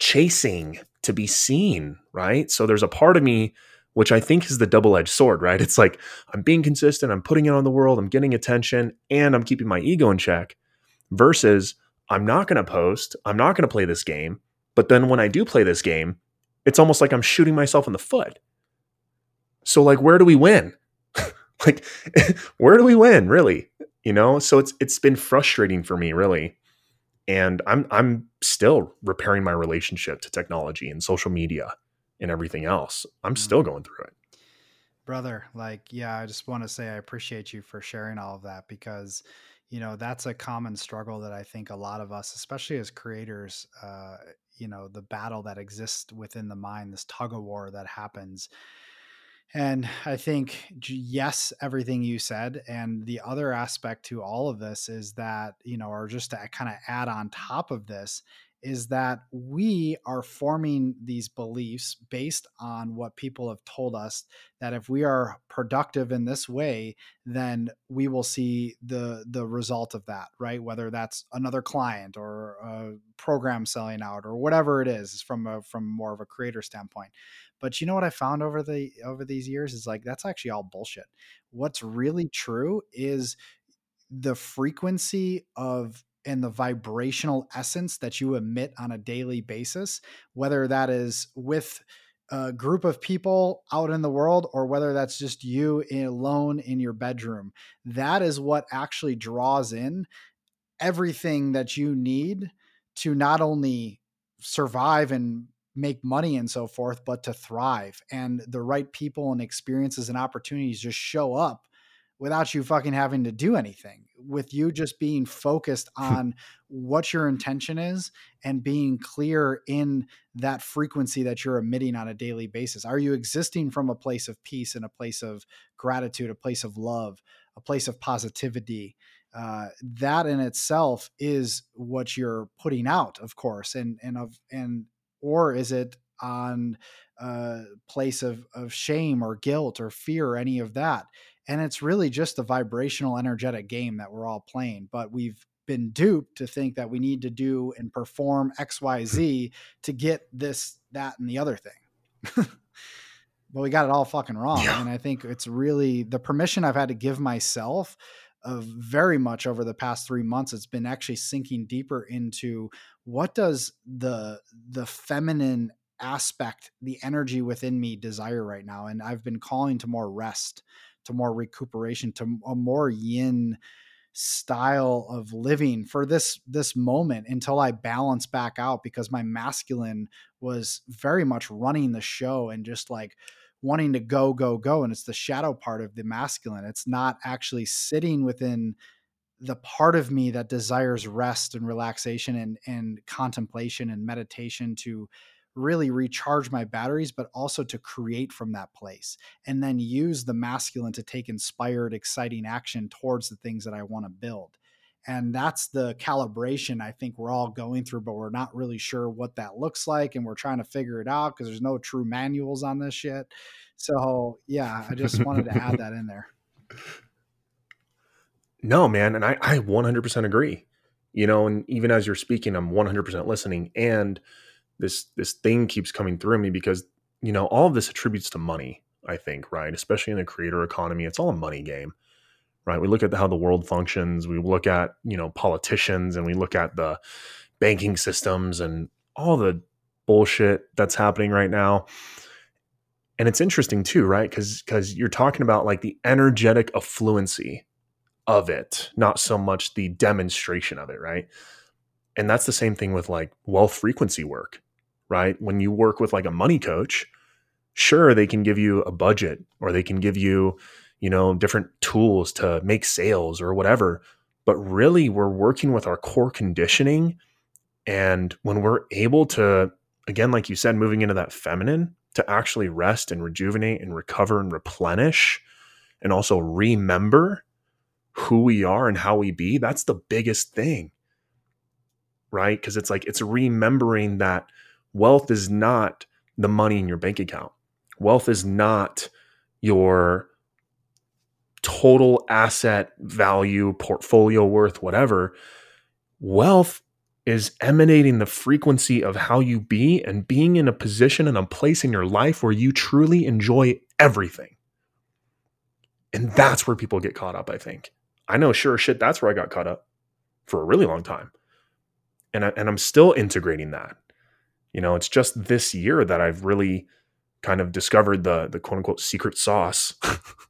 chasing to be seen, right? So there's a part of me which I think is the double edged sword, right? It's like I'm being consistent, I'm putting it on the world, I'm getting attention, and I'm keeping my ego in check versus I'm not going to post, I'm not going to play this game, but then when I do play this game, it's almost like I'm shooting myself in the foot. So like where do we win? like where do we win, really? You know? So it's it's been frustrating for me, really. And I'm I'm still repairing my relationship to technology and social media and everything else. I'm mm-hmm. still going through it. Brother, like yeah, I just want to say I appreciate you for sharing all of that because you know that's a common struggle that i think a lot of us especially as creators uh, you know the battle that exists within the mind this tug of war that happens and i think yes everything you said and the other aspect to all of this is that you know or just to kind of add on top of this is that we are forming these beliefs based on what people have told us that if we are productive in this way then we will see the the result of that right? Whether that's another client or a program selling out or whatever it is from a from more of a creator standpoint but you know what i found over the over these years is like that's actually all bullshit what's really true is the frequency of and the vibrational essence that you emit on a daily basis, whether that is with a group of people out in the world or whether that's just you alone in your bedroom. That is what actually draws in everything that you need to not only survive and make money and so forth, but to thrive. And the right people and experiences and opportunities just show up without you fucking having to do anything with you just being focused on what your intention is and being clear in that frequency that you're emitting on a daily basis are you existing from a place of peace and a place of gratitude a place of love a place of positivity uh, that in itself is what you're putting out of course and and of and or is it on a place of of shame or guilt or fear or any of that and it's really just a vibrational energetic game that we're all playing but we've been duped to think that we need to do and perform xyz hmm. to get this that and the other thing but we got it all fucking wrong yeah. and i think it's really the permission i've had to give myself of very much over the past three months it's been actually sinking deeper into what does the the feminine aspect the energy within me desire right now? And i've been calling to more rest to more recuperation to a more yin style of living for this this moment until I balance back out because my masculine was very much running the show and just like wanting to go go go and it's the shadow part of the masculine it's not actually sitting within the part of me that desires rest and relaxation and and contemplation and meditation to really recharge my batteries, but also to create from that place and then use the masculine to take inspired, exciting action towards the things that I want to build. And that's the calibration I think we're all going through, but we're not really sure what that looks like. And we're trying to figure it out because there's no true manuals on this shit. So, yeah, I just wanted to add that in there. No, man. And I, I 100% agree. You know, and even as you're speaking, I'm 100% listening. And, this this thing keeps coming through me because you know all of this attributes to money i think right especially in the creator economy it's all a money game right? We look at how the world functions we look at you know politicians and we look at the banking systems and all the bullshit that's happening right now. And it's interesting too right? Because because you're talking about like the energetic affluency of it not so much the demonstration of it right? And that's the same thing with like wealth frequency work right? When you work with like a money coach, sure, they can give you a budget or they can give you, you know, different tools to make sales or whatever. But really, we're working with our core conditioning. And when we're able to, again, like you said, moving into that feminine to actually rest and rejuvenate and recover and replenish and also remember who we are and how we be, that's the biggest thing. Right. Cause it's like, it's remembering that Wealth is not the money in your bank account. Wealth is not your total asset value, portfolio worth, whatever. Wealth is emanating the frequency of how you be and being in a position and a place in your life where you truly enjoy everything. And that's where people get caught up, I think. I know, sure shit, that's where I got caught up for a really long time. And, I, and I'm still integrating that. You know, it's just this year that I've really kind of discovered the the quote unquote secret sauce.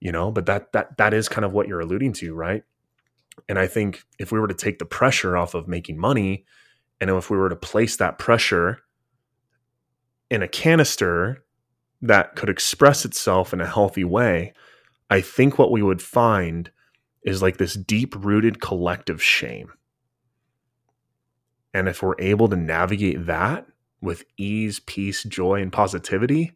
you know, but that that that is kind of what you're alluding to, right? And I think if we were to take the pressure off of making money, and if we were to place that pressure in a canister that could express itself in a healthy way, I think what we would find is like this deep rooted collective shame. And if we're able to navigate that with ease, peace, joy, and positivity,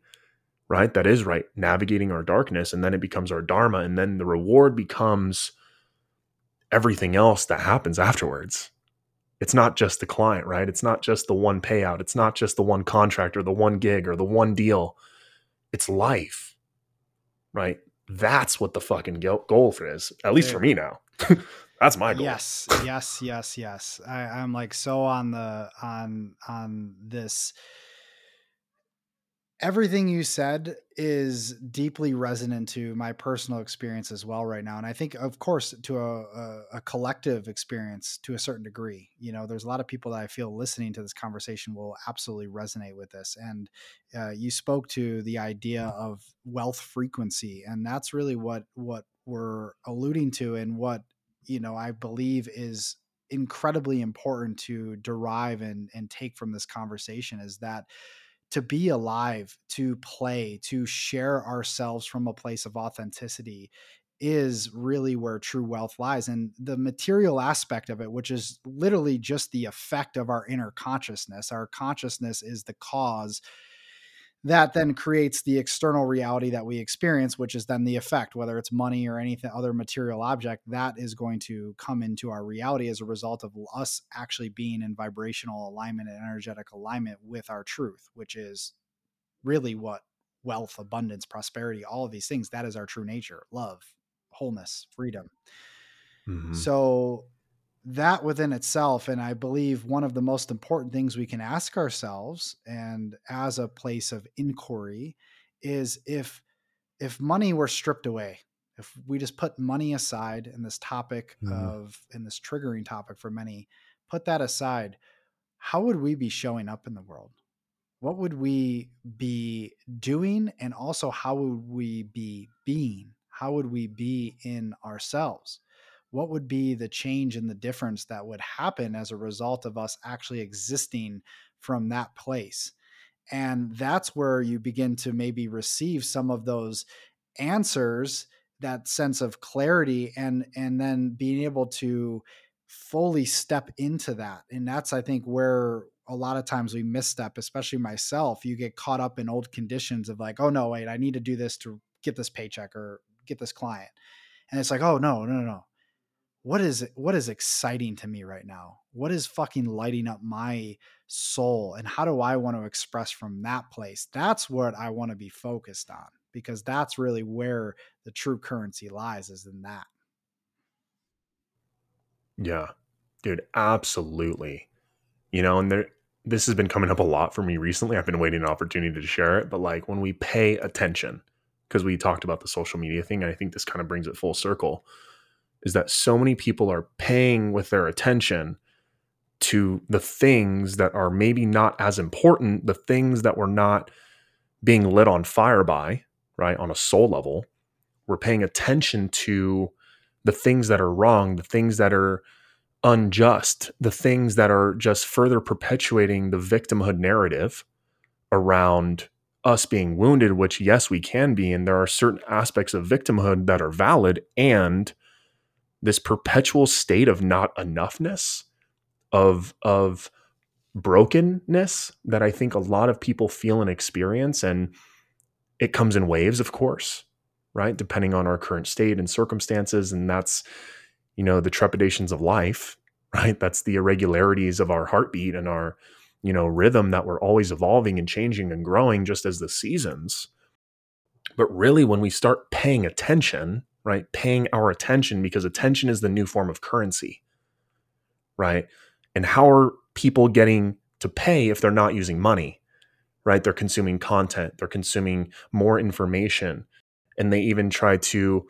right? That is right. Navigating our darkness, and then it becomes our dharma, and then the reward becomes everything else that happens afterwards. It's not just the client, right? It's not just the one payout. It's not just the one contract or the one gig or the one deal. It's life, right? That's what the fucking goal is, at least for me now. That's my goal. Yes, yes, yes, yes. I, I'm like so on the on on this. Everything you said is deeply resonant to my personal experience as well right now, and I think, of course, to a, a, a collective experience to a certain degree. You know, there's a lot of people that I feel listening to this conversation will absolutely resonate with this. And uh, you spoke to the idea of wealth frequency, and that's really what what we're alluding to, and what you know I believe is incredibly important to derive and and take from this conversation is that to be alive, to play, to share ourselves from a place of authenticity is really where true wealth lies. And the material aspect of it, which is literally just the effect of our inner consciousness, our consciousness is the cause that then creates the external reality that we experience, which is then the effect, whether it's money or anything other material object, that is going to come into our reality as a result of us actually being in vibrational alignment and energetic alignment with our truth, which is really what wealth, abundance, prosperity, all of these things, that is our true nature love, wholeness, freedom. Mm-hmm. So, that within itself, and I believe one of the most important things we can ask ourselves, and as a place of inquiry, is if if money were stripped away, if we just put money aside in this topic mm-hmm. of in this triggering topic for many, put that aside, how would we be showing up in the world? what would we be doing and also how would we be being how would we be in ourselves what would be the change and the difference that would happen as a result of us actually existing from that place and that's where you begin to maybe receive some of those answers that sense of clarity and and then being able to fully step into that and that's i think where a lot of times we misstep, especially myself. You get caught up in old conditions of like, oh no, wait, I need to do this to get this paycheck or get this client. And it's like, oh no, no, no, no. What is what is exciting to me right now? What is fucking lighting up my soul? And how do I want to express from that place? That's what I want to be focused on because that's really where the true currency lies, is in that. Yeah. Dude, absolutely you know and there this has been coming up a lot for me recently i've been waiting an opportunity to share it but like when we pay attention because we talked about the social media thing and i think this kind of brings it full circle is that so many people are paying with their attention to the things that are maybe not as important the things that we're not being lit on fire by right on a soul level we're paying attention to the things that are wrong the things that are unjust, the things that are just further perpetuating the victimhood narrative around us being wounded, which, yes, we can be. And there are certain aspects of victimhood that are valid. And this perpetual state of not enoughness, of, of brokenness that I think a lot of people feel and experience. And it comes in waves, of course, right? Depending on our current state and circumstances. And that's, you know the trepidations of life right that's the irregularities of our heartbeat and our you know rhythm that we're always evolving and changing and growing just as the seasons but really when we start paying attention right paying our attention because attention is the new form of currency right and how are people getting to pay if they're not using money right they're consuming content they're consuming more information and they even try to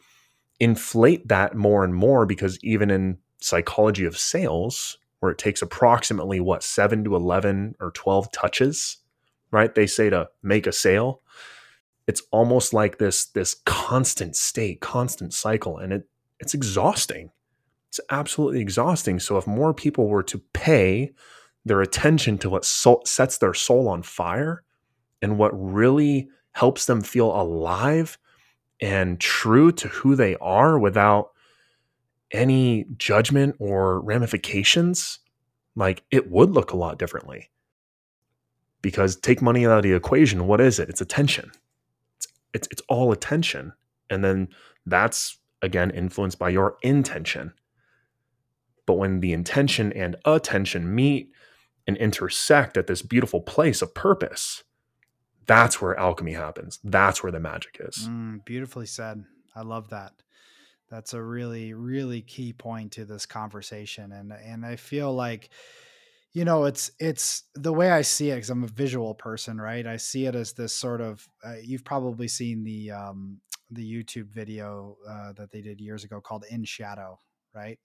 inflate that more and more because even in psychology of sales, where it takes approximately what seven to 11 or 12 touches, right? They say to make a sale. It's almost like this, this constant state, constant cycle, and it, it's exhausting. It's absolutely exhausting. So if more people were to pay their attention to what sets their soul on fire and what really helps them feel alive and true to who they are without any judgment or ramifications, like it would look a lot differently. Because take money out of the equation, what is it? It's attention. It's it's, all attention. And then that's again influenced by your intention. But when the intention and attention meet and intersect at this beautiful place of purpose, that's where alchemy happens. That's where the magic is. Mm, beautifully said. I love that. That's a really, really key point to this conversation, and and I feel like, you know, it's it's the way I see it because I'm a visual person, right? I see it as this sort of. Uh, you've probably seen the um, the YouTube video uh, that they did years ago called "In Shadow," right?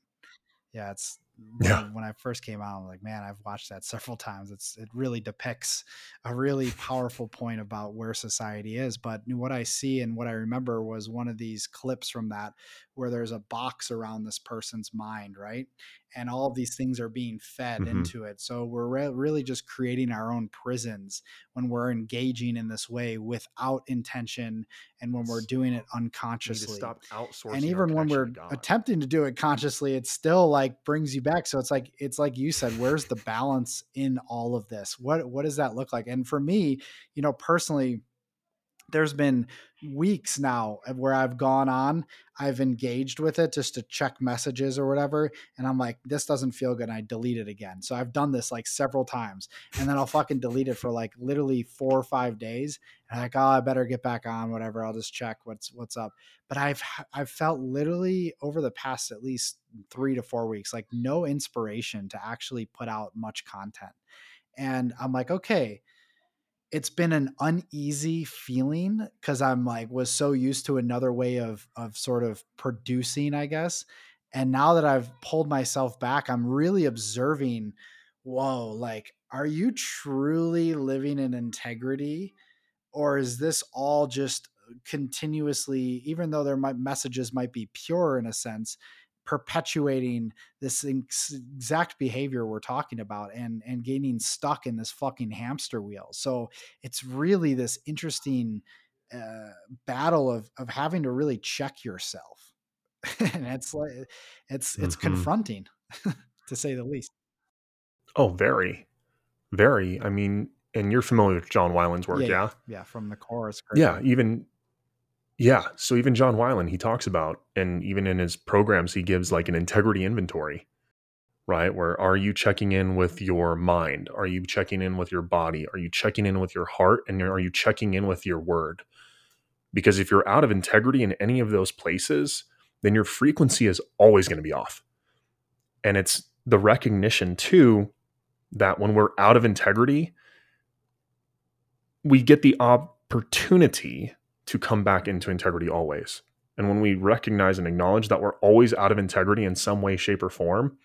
Yeah, it's yeah. when, when I first came out, I'm like, man, I've watched that several times. It's it really depicts a really powerful point about where society is. But what I see and what I remember was one of these clips from that where there's a box around this person's mind, right? And all of these things are being fed mm-hmm. into it. So we're re- really just creating our own prisons when we're engaging in this way without intention and when we're doing it unconsciously. stop outsourcing. And even when we're attempting to do it consciously, it still like brings you back. So it's like it's like you said, where's the balance in all of this? What what does that look like? And for me, you know, personally, there's been weeks now where I've gone on, I've engaged with it just to check messages or whatever. And I'm like, this doesn't feel good. And I delete it again. So I've done this like several times. And then I'll fucking delete it for like literally four or five days. And I'm like, oh, I better get back on, whatever. I'll just check what's what's up. But I've I've felt literally over the past at least three to four weeks, like no inspiration to actually put out much content. And I'm like, okay, it's been an uneasy feeling because I'm like was so used to another way of of sort of producing, I guess. And now that I've pulled myself back, I'm really observing, whoa, like, are you truly living in integrity? Or is this all just continuously, even though there might messages might be pure in a sense, perpetuating this exact behavior we're talking about and and getting stuck in this fucking hamster wheel. So it's really this interesting uh, battle of of having to really check yourself. And it's like it's it's mm-hmm. confronting to say the least. Oh very very i mean and you're familiar with john wineland's work yeah yeah, yeah? from the chorus yeah even yeah. So even John Wineland, he talks about, and even in his programs, he gives like an integrity inventory, right? Where are you checking in with your mind? Are you checking in with your body? Are you checking in with your heart? And are you checking in with your word? Because if you're out of integrity in any of those places, then your frequency is always going to be off. And it's the recognition too that when we're out of integrity, we get the opportunity to come back into integrity always. And when we recognize and acknowledge that we're always out of integrity in some way, shape, or form,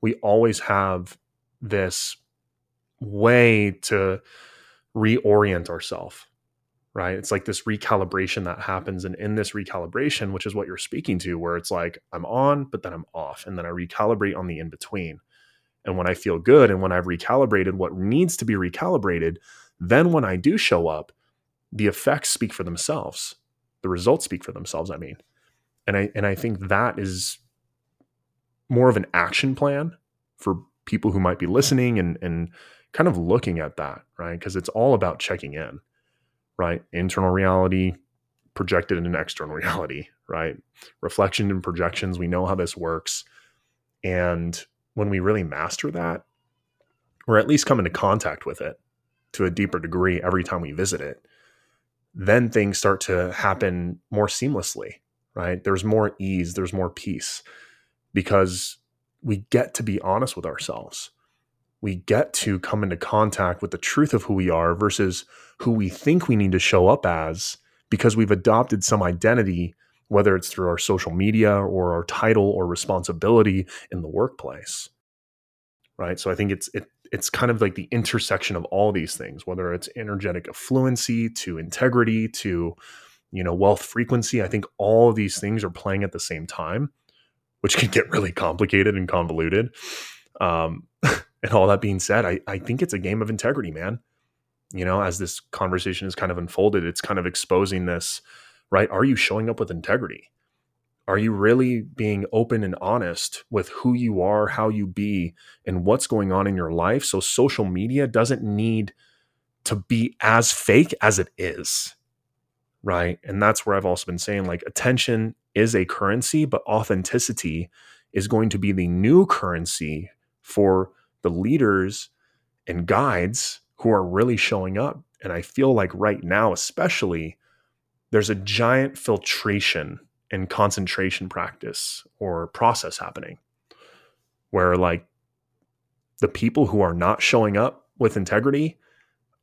we always have this way to reorient ourselves, right? It's like this recalibration that happens. And in this recalibration, which is what you're speaking to, where it's like I'm on, but then I'm off. And then I recalibrate on the in between. And when I feel good and when I've recalibrated what needs to be recalibrated, then when I do show up, the effects speak for themselves. The results speak for themselves, I mean. And I and I think that is more of an action plan for people who might be listening and and kind of looking at that, right? Because it's all about checking in, right? Internal reality projected in an external reality, right? Reflection and projections, we know how this works. And when we really master that, or at least come into contact with it to a deeper degree every time we visit it, then things start to happen more seamlessly, right? There's more ease, there's more peace because we get to be honest with ourselves. We get to come into contact with the truth of who we are versus who we think we need to show up as because we've adopted some identity, whether it's through our social media or our title or responsibility in the workplace. Right. So I think it's it it's kind of like the intersection of all these things, whether it's energetic affluency to integrity to, you know, wealth frequency. I think all of these things are playing at the same time, which can get really complicated and convoluted. Um, and all that being said, I, I think it's a game of integrity, man. You know, as this conversation is kind of unfolded, it's kind of exposing this, right? Are you showing up with integrity? Are you really being open and honest with who you are, how you be, and what's going on in your life? So social media doesn't need to be as fake as it is. Right. And that's where I've also been saying like attention is a currency, but authenticity is going to be the new currency for the leaders and guides who are really showing up. And I feel like right now, especially, there's a giant filtration and concentration practice or process happening. Where like the people who are not showing up with integrity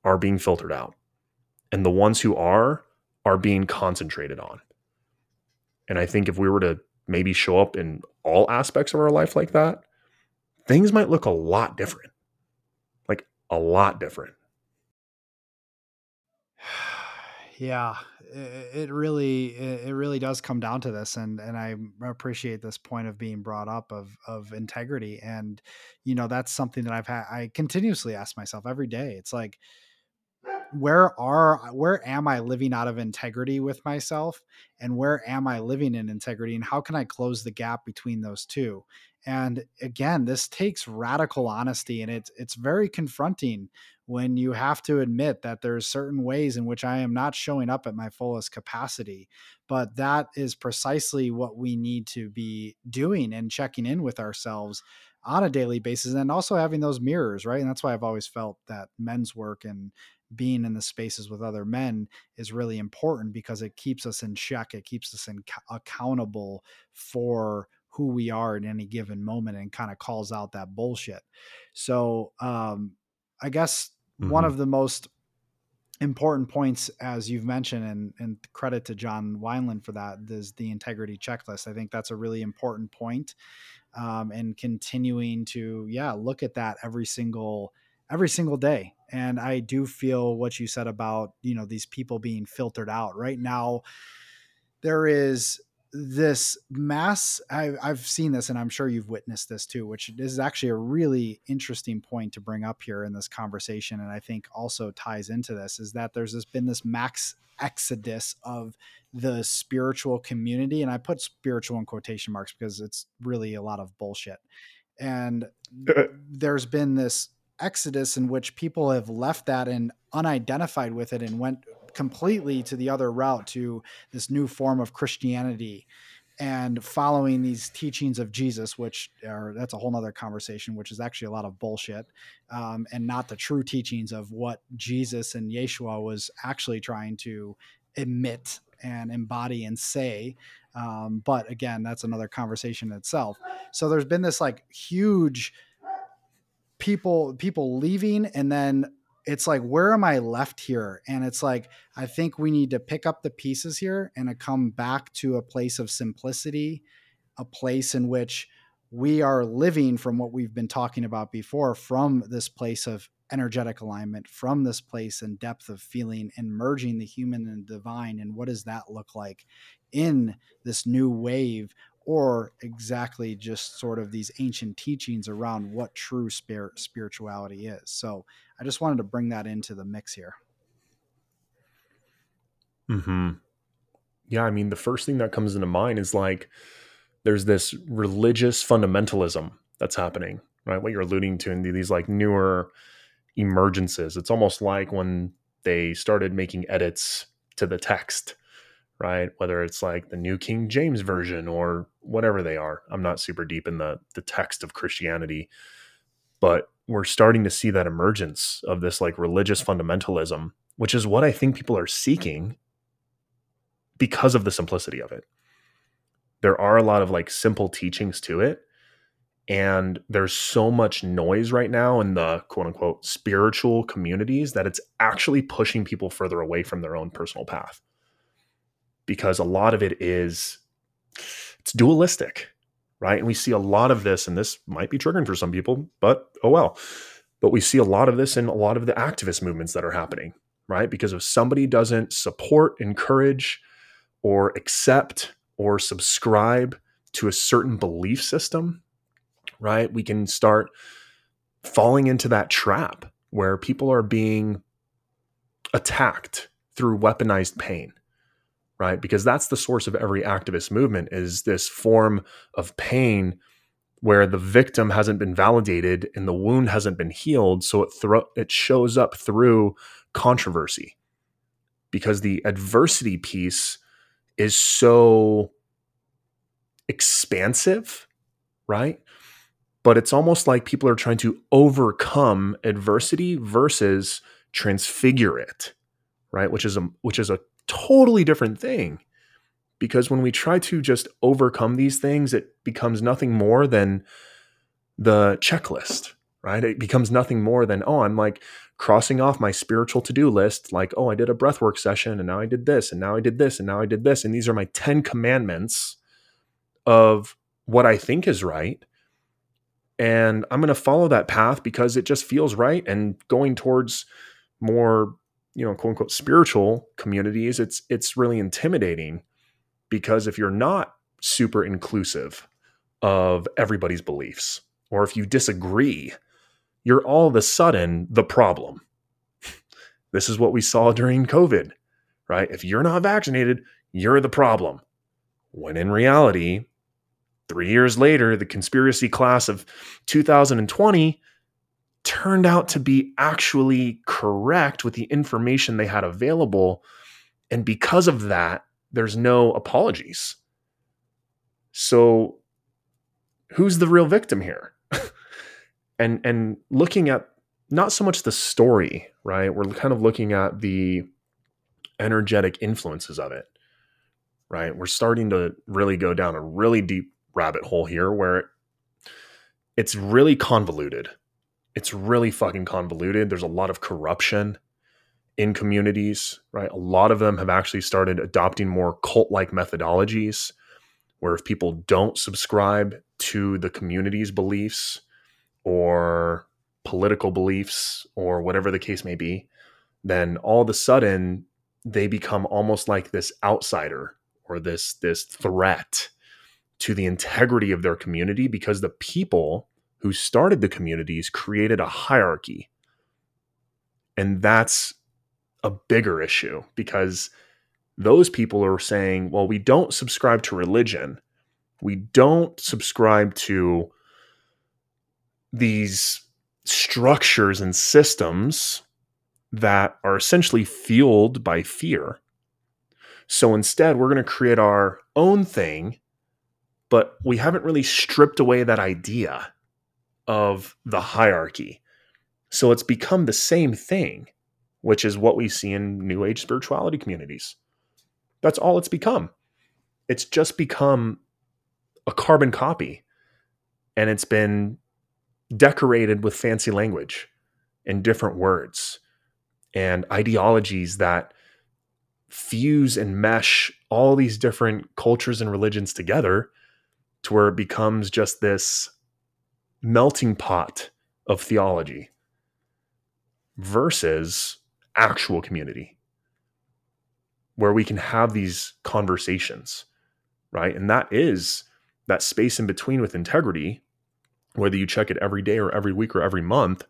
are being filtered out and the ones who are are being concentrated on. And i think if we were to maybe show up in all aspects of our life like that things might look a lot different. Like a lot different. Yeah it really it really does come down to this and and I appreciate this point of being brought up of of integrity and you know that's something that I've had I continuously ask myself every day. It's like where are uh, where am I living out of integrity with myself and where am I living in integrity and how can I close the gap between those two? And again this takes radical honesty and it's it's very confronting when you have to admit that there's certain ways in which I am not showing up at my fullest capacity. But that is precisely what we need to be doing and checking in with ourselves on a daily basis and also having those mirrors, right? And that's why I've always felt that men's work and being in the spaces with other men is really important because it keeps us in check. It keeps us in, accountable for who we are at any given moment and kind of calls out that bullshit. So, um, I guess mm-hmm. one of the most important points, as you've mentioned, and, and credit to John Wineland for that, is the integrity checklist. I think that's a really important point, um, and continuing to yeah look at that every single every single day. And I do feel what you said about you know these people being filtered out right now. There is this mass I, have seen this and i'm sure you've witnessed this too which is actually a really interesting point to bring up here in this conversation and i think also ties into this is that there's this, been this max exodus of the spiritual community and i put spiritual in quotation marks because it's really a lot of bullshit. And there's been this exodus in which people have left that and unidentified with it and went completely to the other route to this new form of Christianity and following these teachings of Jesus, which are that's a whole nother conversation, which is actually a lot of bullshit, um, and not the true teachings of what Jesus and Yeshua was actually trying to emit and embody and say. Um, but again, that's another conversation itself. So there's been this like huge people people leaving and then it's like where am i left here? And it's like i think we need to pick up the pieces here and come back to a place of simplicity a place in which we are living from what we've been talking about before from this place of energetic alignment from this place and depth of feeling and merging the human and divine and what does that look like in this new wave or exactly just sort of these ancient teachings around what true spirit spirituality is. So I just wanted to bring that into the mix here. Hmm. Yeah, I mean, the first thing that comes into mind is like there's this religious fundamentalism that's happening, right? What you're alluding to in these like newer emergences. It's almost like when they started making edits to the text right? Whether it's like the New King James Version or whatever they are. I'm not super deep in the the text of Christianity, but we're starting to see that emergence of this like religious fundamentalism, which is what I think people are seeking because of the simplicity of it. There are a lot of like simple teachings to it. And there's so much noise right now in the quote unquote spiritual communities that it's actually pushing people further away from their own personal path because a lot of it is it's dualistic, right? And we see a lot of this, and this might be triggering for some people, but oh well. But we see a lot of this in a lot of the activist movements that are happening, right? Because if somebody doesn't support, encourage, or accept or subscribe to a certain belief system, right, we can start falling into that trap where people are being attacked through weaponized pain right? Because that's the source of every activist movement is this form of pain where the victim hasn't been validated and the wound hasn't been healed, so it thro- it shows up through controversy. Because the adversity piece is so expansive, right? But it's almost like people are trying to overcome adversity versus transfigure it, right? Which is a which is a totally different thing. Because when we try to just overcome these things, it becomes nothing more than the checklist, right? It becomes nothing more than, oh, I'm like crossing off my spiritual to do list, like, oh, I did a breathwork session and now I did this and now I did this and now I did this. And these are my 10 commandments of what I think is right. And I'm going to follow that path because it just feels right and going towards more you know quote unquote spiritual communities it's it's really intimidating because if you're not super inclusive of everybody's beliefs or if you disagree you're all of a sudden the problem. This is what we saw during covid right? If you're not vaccinated you're the problem. When in reality 3 years later the conspiracy class of 2020 turned out to be actually correct with the information they had available. And because of that, there's no apologies. So who's the real victim here? and and looking at not so much the story, right? We're kind of looking at the energetic influences of it. Right? We're starting to really go down a really deep rabbit hole here where it's really convoluted. It's really fucking convoluted. There's a lot of corruption in communities, right? A lot of them have actually started adopting more cult like methodologies where if people don't subscribe to the community's beliefs or political beliefs or whatever the case may be, then all of a sudden they become almost like this outsider or this this threat to the integrity of their community because the people who started the communities created a hierarchy. And that's a bigger issue because those people are saying, well, we don't subscribe to religion. We don't subscribe to these structures and systems that are essentially fueled by fear. So instead, we're going to create our own thing, but we haven't really stripped away that idea of the hierarchy. So it's become the same thing which is what we see in New Age spirituality communities. That's all it's become. It's just become a carbon copy, and it's been decorated with fancy language and different words and ideologies that fuse and mesh all these different cultures and religions together to where it becomes just this melting pot of theology versus actual community where we can have these conversations, right? And that is that space in between with integrity, whether you check it every day or every week or every month.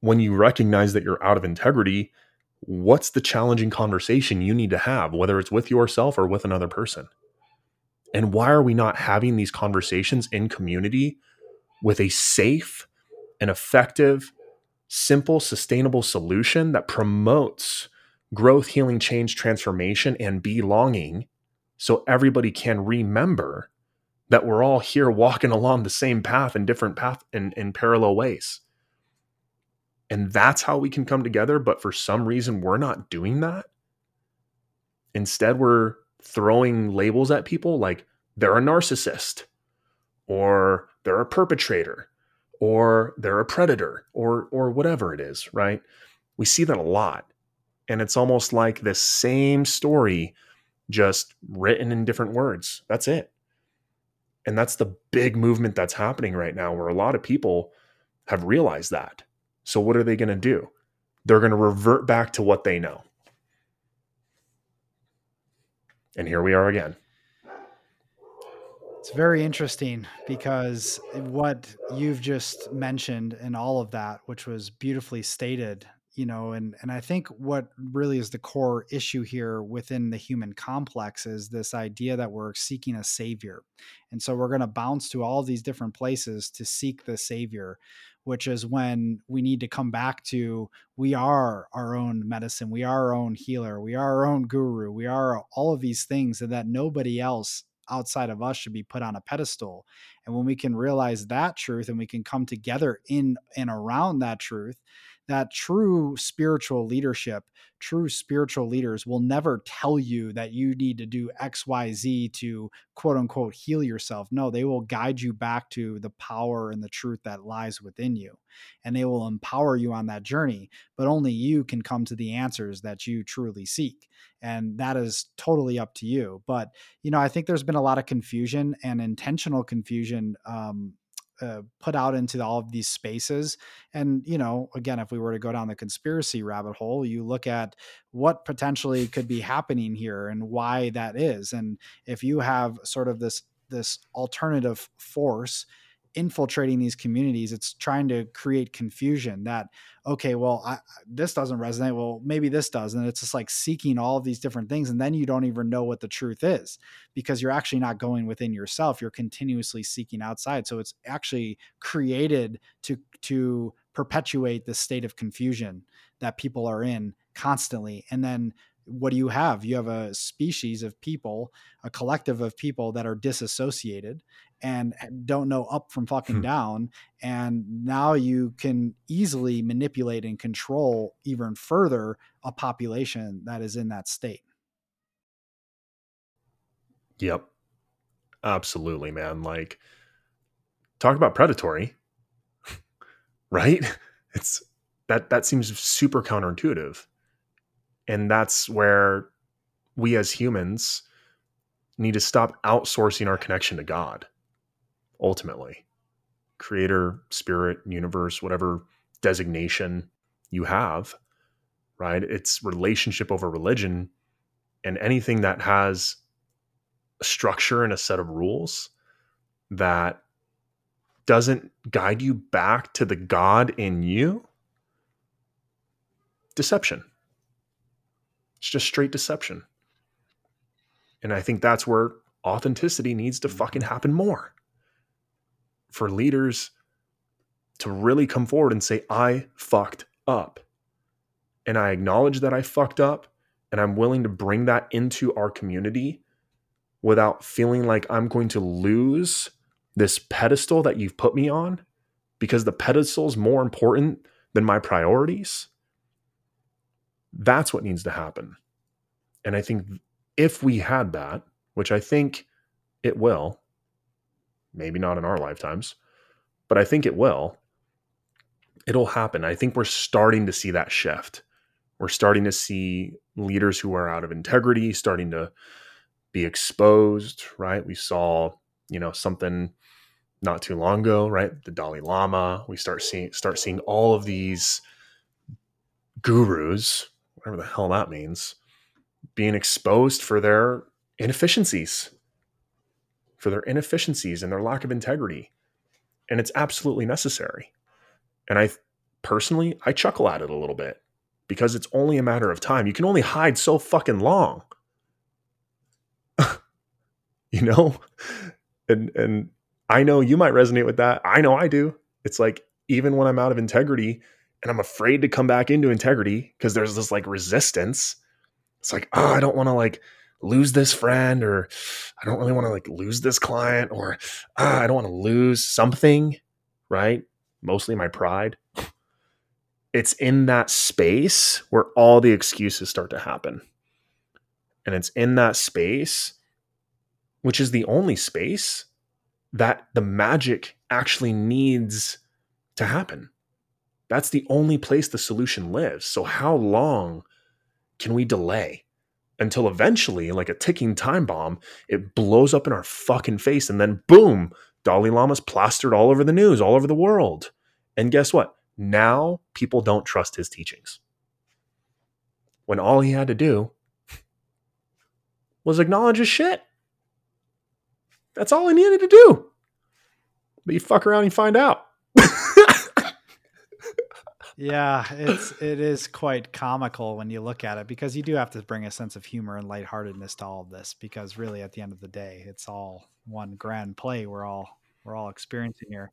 When you recognize that you're out of integrity, what's the challenging conversation you need to have, whether it's with yourself or with another person? And why are we not having these conversations in community with a safe and effective simple, sustainable solution that promotes growth, healing, change, transformation, and belonging so everybody can remember that we're all here walking along the same path in different path in, in parallel ways. And that's how we can come together. But for some reason, we're not doing that. Instead, we're throwing labels at people like they're a narcissist or they're a perpetrator or they're a predator or or whatever it is, right? We see that a lot. And it's almost like the same story just written in different words. That's it. And that's the big movement that's happening right now where a lot of people have realized that. So what are they going to do? They're going to revert back to what they know. And here we are again. It's very interesting because what you've just mentioned and all of that, which was beautifully stated, you know, and and I think what really is the core issue here within the human complex is this idea that we're seeking a savior. And so we're going to bounce to all these different places to seek the savior, which is when we need to come back to we are our own medicine, we are our own healer, we are our own guru, we are all of these things and that nobody else outside of us should be put on a pedestal. And when we can realize that truth and we can come together in and around that truth that true spiritual leadership, true spiritual leaders will never tell you that you need to do XYZ to quote unquote heal yourself. No, they will guide you back to the power and the truth that lies within you. And they will empower you on that journey, but only you can come to the answers that you truly seek. And that is totally up to you. But, you know, I think there's been a lot of confusion and intentional confusion um, uh, put out into all of these spaces. And, you know, again, if we were to go down the conspiracy rabbit hole, you look at what potentially could be happening here and why that is. And if you have sort of this, this alternative force infiltrating these communities it's trying to create confusion that okay well I, this doesn't resonate well maybe this does and it's just like seeking all of these different things and then you don't even know what the truth is because you're actually not going within yourself you're continuously seeking outside so it's actually created to to perpetuate this state of confusion that people are in constantly and then what do you have? You have a species of people a collective of people that are disassociated and don't know up from fucking hmm. down and now you can easily manipulate and control even further a population that is in that state. Yep. Absolutely man. Like talk about predatory. Right? It's that that seems super counterintuitive. And that's where we as humans need to stop outsourcing our connection to god ultimately creator spirit universe whatever designation you have right it's relationship over religion and anything that has a structure and a set of rules that doesn't guide you back to the god in you deception it's just straight deception. And I think that's where authenticity needs to mm-hmm. fucking happen more. For leaders to really come forward and say, I fucked up. And I acknowledge that I fucked up. And I'm willing to bring that into our community without feeling like I'm going to lose this pedestal that you've put me on because the pedestal is more important than my priorities. That's what needs to happen. And I think if we had that, which I think it will, maybe not in our lifetimes, but I think it will, it'll happen. I think we're starting to see that shift. We're starting to see leaders who are out of integrity starting to be exposed, right? We saw, you know, something not too long ago, right? The Dalai Lama. We start seeing start seeing all of these gurus, whatever the hell that means, being exposed for their inefficiencies, for their inefficiencies and their lack of integrity. And it's absolutely necessary. And I personally, I chuckle at it a little bit because it's only a matter of time. You can only hide so fucking long. you know? And and I know you might resonate with that. I know I do. It's like even when I'm out of integrity and I'm afraid to come back into integrity because there's this like resistance, it's like, oh, I don't want to like lose this friend or I don't really want to like lose this client or ah, I don't want to lose something, right? Mostly my pride. It's in that space where all the excuses start to happen. And it's in that space, which is the only space that the magic actually needs to happen. That's the only place the solution lives. So, how long can we delay until eventually, like a ticking time bomb, it blows up in our fucking face and then boom, Dalai Lama's plastered all over the news, all over the world. And guess what? Now people don't trust his teachings. When all he had to do was acknowledge his shit. That's all he needed to do. But you fuck around and find out yeah, it's it is quite comical when you look at it because you do have to bring a sense of humor and lightheartedness to all of this because really at the end of the day, it's all one grand play we're all we're all experiencing here.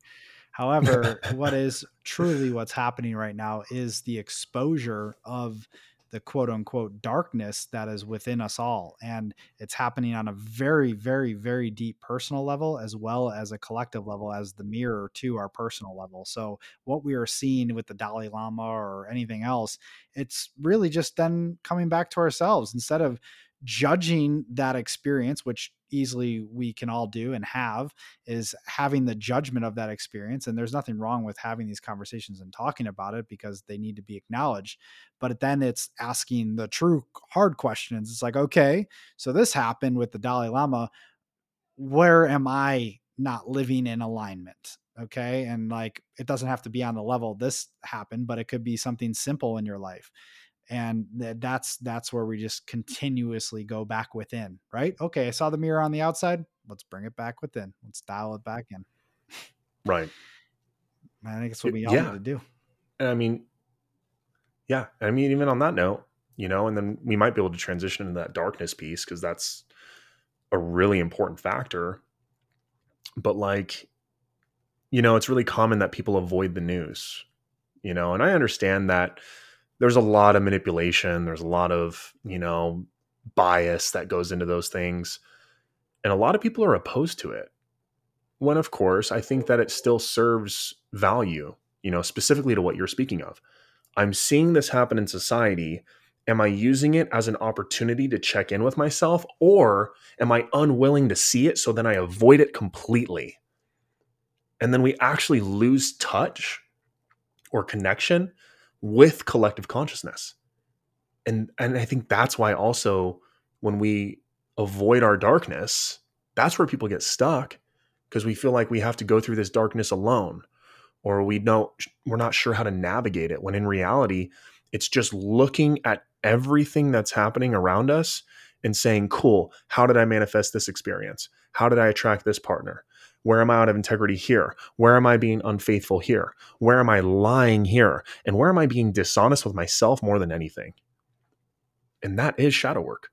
However, what is truly what's happening right now is the exposure of the quote unquote darkness that is within us all. And it's happening on a very, very, very deep personal level as well as a collective level as the mirror to our personal level. So, what we are seeing with the Dalai Lama or anything else, it's really just then coming back to ourselves instead of judging that experience, which easily we can all do and have, is having the judgment of that experience. And there's nothing wrong with having these conversations and talking about it because they need to be acknowledged. But then it's asking the true hard questions. It's like, okay, so this happened with the Dalai Lama. Where am I not living in alignment? Okay. And like, it doesn't have to be on the level this happened, but it could be something simple in your life and that's that's where we just continuously go back within right? Okay i saw the mirror on the outside let's bring it back within. Let's dial it back in. Right. I think it's what we all yeah. need to do. I mean yeah i mean even on that note you know and then we might be able to transition into that darkness piece because that's a really important factor. But like you know it's really common that people avoid the news you know, and I understand that there's a lot of manipulation, there's a lot of, you know, bias that goes into those things. And a lot of people are opposed to it. When, of course, I think that it still serves value, you know, specifically to what you're speaking of. I'm seeing this happen in society. Am I using it as an opportunity to check in with myself, or am I unwilling to see it so then I avoid it completely? And then we actually lose touch or connection with collective consciousness. And and I think that's why also when we avoid our darkness, that's where people get stuck because we feel like we have to go through this darkness alone or we know we're not sure how to navigate it when in reality it's just looking at everything that's happening around us and saying cool how did i manifest this experience how did i attract this partner where am i out of integrity here? Where am i being unfaithful here? Where am i lying here? And where am i being dishonest with myself more than anything? And that is shadow work.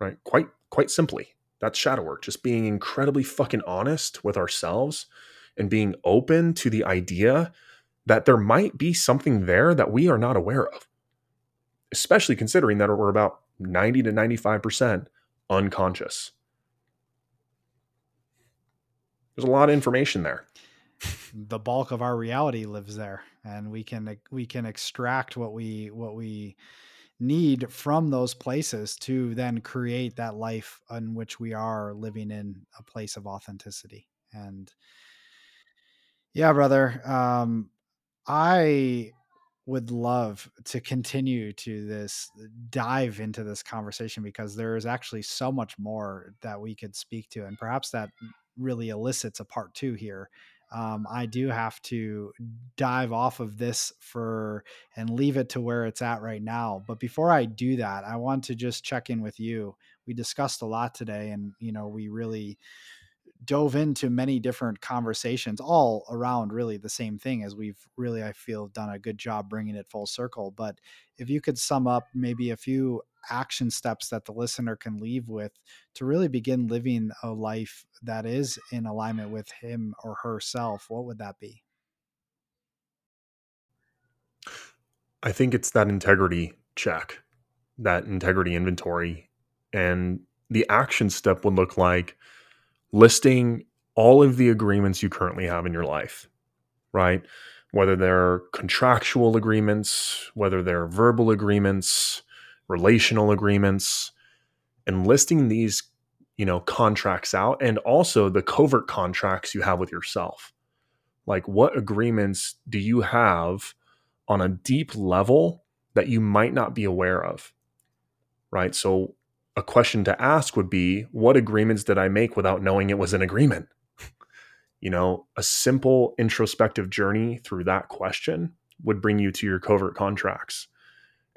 Right? Quite quite simply that's shadow work. Just being incredibly fucking honest with ourselves and being open to the idea that there might be something there that we are not aware of, especially considering that we're about 90 to 95% unconscious. There's a lot of information there. The bulk of our reality lives there and we can we can extract what we what we need from those places to then create that life in which we are living in a place of authenticity and yeah, brother. Um, I would love to continue to this dive into this conversation because there is actually so much more that we could speak to, and perhaps that really elicits a part two here. Um, I do have to dive off of this for and leave it to where it's at right now. But before I do that, I want to just check in with you. We discussed a lot today, and you know, we really dove into many different conversations all around really the same thing as we've really i feel done a good job bringing it full circle but if you could sum up maybe a few action steps that the listener can leave with to really begin living a life that is in alignment with him or herself what would that be i think it's that integrity check that integrity inventory and the action step would look like listing all of the agreements you currently have in your life, right? Whether they're contractual agreements, whether they're verbal agreements, relational agreements, and listing these, you know, contracts out and also the covert contracts you have with yourself. Like what agreements do you have on a deep level that you might not be aware of? Right? So a question to ask would be what agreements did I make without knowing it was an agreement? you know, a simple introspective journey through that question would bring you to your covert contracts.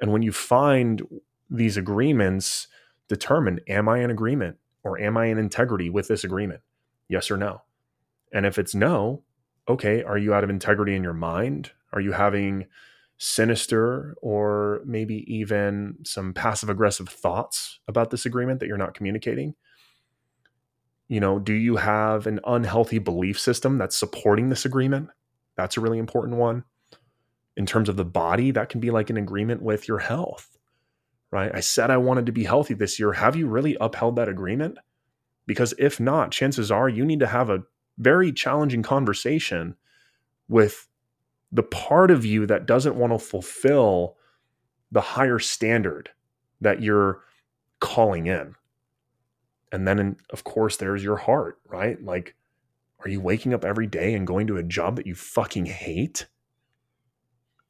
And when you find these agreements, determine am I in agreement or am I in integrity with this agreement? Yes or no? And if it's no, okay, are you out of integrity in your mind? Are you having sinister or maybe even some passive aggressive thoughts about this agreement that you're not communicating? You know, do you have an unhealthy belief system that's supporting this agreement? That's a really important one. In terms of the body, that can be like an agreement with your health, right? I said I wanted to be healthy this year. Have you really upheld that agreement? Because if not, chances are you need to have a very challenging conversation with the part of you that doesn't want to fulfill the higher standard that you're calling in. And then, of course, there's your heart, right? Like, are you waking up every day and going to a job that you fucking hate?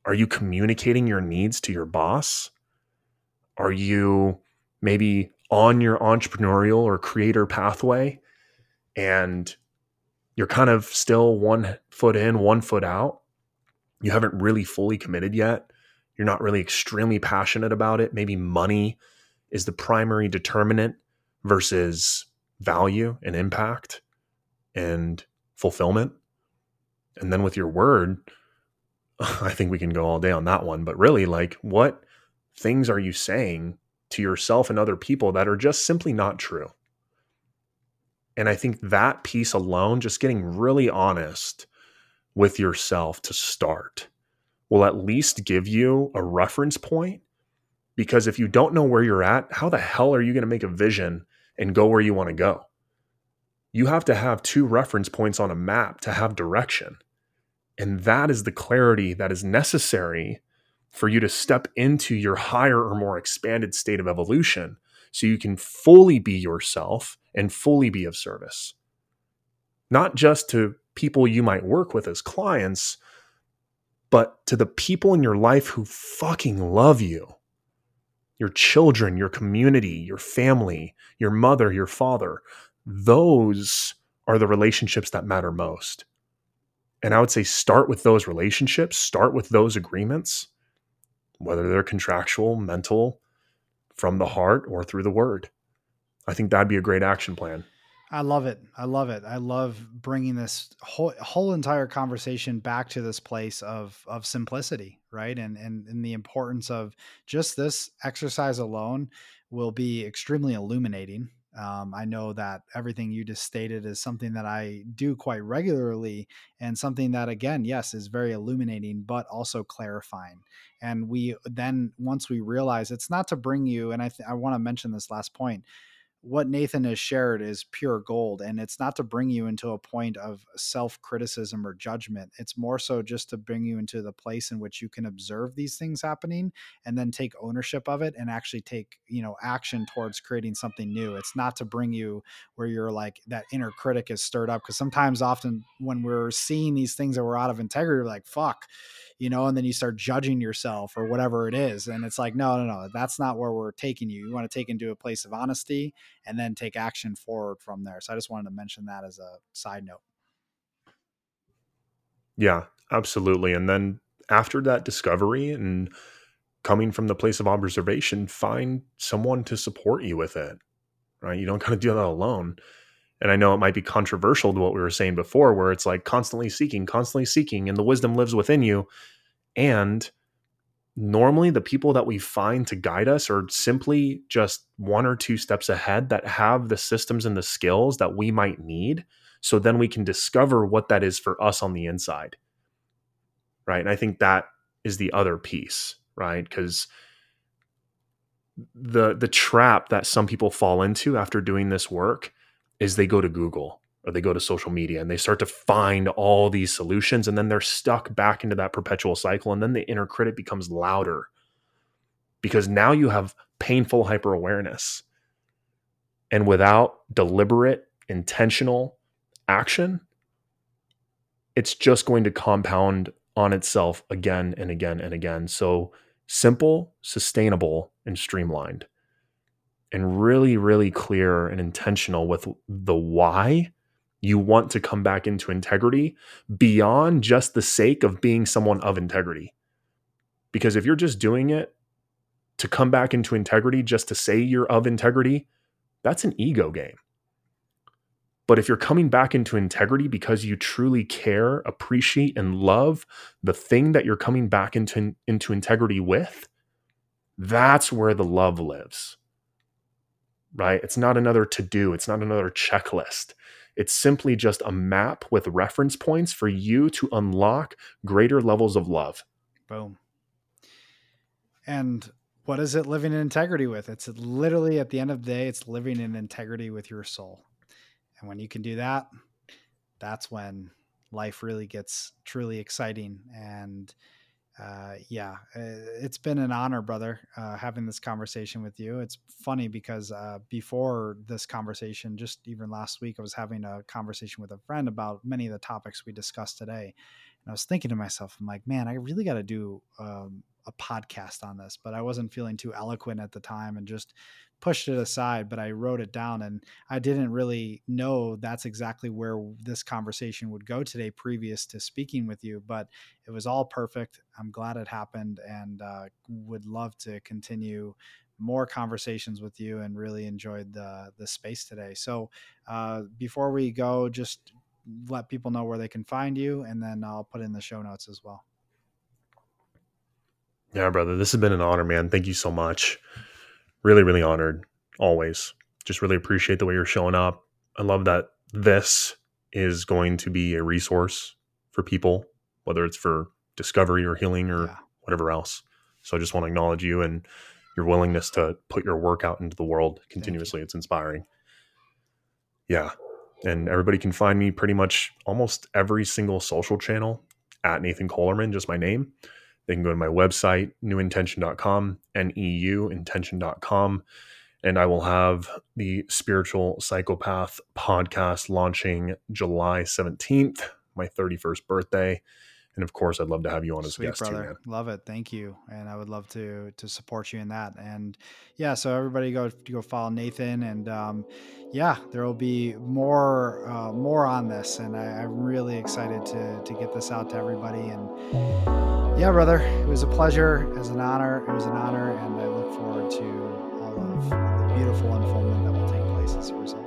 Are you communicating your needs to your boss? Are you maybe on your entrepreneurial or creator pathway and you're kind of still one foot in, one foot out? you haven't really fully committed yet. You're not really extremely passionate about it. Maybe money is the primary determinant versus value and impact and fulfillment. And then with your word, I think we can go all day on that one. But really, like, what things are you saying to yourself and other people that are just simply not true? And I think that piece alone, just getting really honest with yourself to start will at least give you a reference point. Because if you don't know where you're at, how the hell are you going to make a vision and go where you want to go? You have to have two reference points on a map to have direction. And that is the clarity that is necessary for you to step into your higher or more expanded state of evolution so you can fully be yourself and fully be of service. Not just to people you might work with as clients, but to the people in your life who fucking love you your children, your community, your family, your mother, your father. Those are the relationships that matter most. And I would say start with those relationships, start with those agreements, whether they're contractual, mental, from the heart, or through the word. I think that'd be a great action plan. I love it. I love it. I love bringing this whole whole entire conversation back to this place of of simplicity, right? And and and the importance of just this exercise alone will be extremely illuminating. Um, I know that everything you just stated is something that I do quite regularly, and something that, again, yes, is very illuminating, but also clarifying. And we then, once we realize it's not to bring you, and I, th- I want to mention this last point what Nathan has shared is pure gold. And it's not to bring you into a point of self criticism or judgment. It's more so just to bring you into the place in which you can observe these things happening and then take ownership of it and actually take, you know, action towards creating something new. It's not to bring you where you're like that inner critic is stirred up. Cause sometimes often when we're seeing these things that we're out of integrity, we're like, fuck, you know, and then you start judging yourself or whatever it is. And it's like, no, no, no, that's not where we're taking you. You want to take into a place of honesty and then take action forward from there. So I just wanted to mention that as a side note. Yeah, absolutely. And then after that discovery and coming from the place of observation, find someone to support you with it. Right. You don't kind of do that alone. And I know it might be controversial to what we were saying before, where it's like constantly seeking, constantly seeking, and the wisdom lives within you. And normally the people that we find to guide us are simply just one or two steps ahead that have the systems and the skills that we might need. So then we can discover what that is for us on the inside. Right. And I think that is the other piece, right? Because the the trap that some people fall into after doing this work is they go to Google or they go to social media and they start to find all these solutions and then they're stuck back into that perpetual cycle and then the inner critic becomes louder. Because now you have painful hyper awareness and without deliberate intentional action it's just going to compound on itself again and again and again. So simple sustainable and streamlined. And really, really clear and intentional with the why you want to come back into integrity beyond just the sake of being someone of integrity. Because if you're just doing it to come back into integrity just to say you're of integrity, that's an ego game. But if you're coming back into integrity because you truly care, appreciate, and love the thing that you're coming back into, into integrity with, that's where the love lives right? It's not another to do, it's not another checklist. It's simply just a map with reference points for you to unlock greater levels of love. Boom. And what is it living in integrity with? It's literally at the end of the day, it's living in integrity with your soul. And when you can do that, that's when life really gets truly exciting and uh, yeah, uh, it's been an honor, brother, uh, having this conversation with you. It's funny because uh, before this conversation, just even last week, I was having a conversation with a friend about many of the topics we discussed today. And I was thinking to myself, I'm like, man, I really got to do um, a podcast on this, but I wasn't feeling too eloquent at the time and just pushed it aside, but I wrote it down and I didn't really know that's exactly where this conversation would go today, previous to speaking with you. But it was all perfect. I'm glad it happened and uh, would love to continue more conversations with you and really enjoyed the the space today. So uh, before we go, just let people know where they can find you, and then I'll put in the show notes as well. Yeah, brother, this has been an honor, man. Thank you so much really, really honored always. Just really appreciate the way you're showing up. I love that this is going to be a resource for people, whether it's for discovery or healing or Yeah. whatever else. So I just want to acknowledge you and your willingness to put your work out into the world continuously. It's inspiring. Yeah. And everybody can find me pretty much almost every single social channel at Nathan Kohlerman, just my name. They can go to my website, neuintention.com, N E U intention.com. And I will have the Spiritual Psychopath podcast launching July 17th, my 31st birthday. And of course, I'd love to have you on as a Sweet guest too, brother, man. love it. Thank you, and I would love to to support you in that. And yeah, so everybody go go follow Nathan, and um, yeah, there will be more uh, more on this, and I, I'm really excited to to get this out to everybody. And yeah, brother, it was a pleasure, it was an honor, it was an honor, and I look forward to all of the beautiful unfoldment that will take place as a result.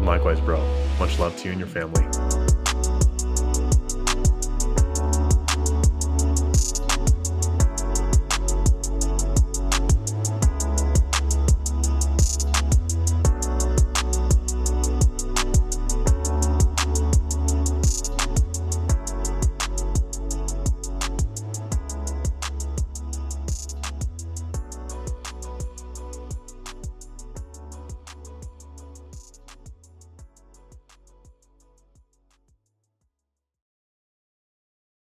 Likewise, bro. Much love to you and your family.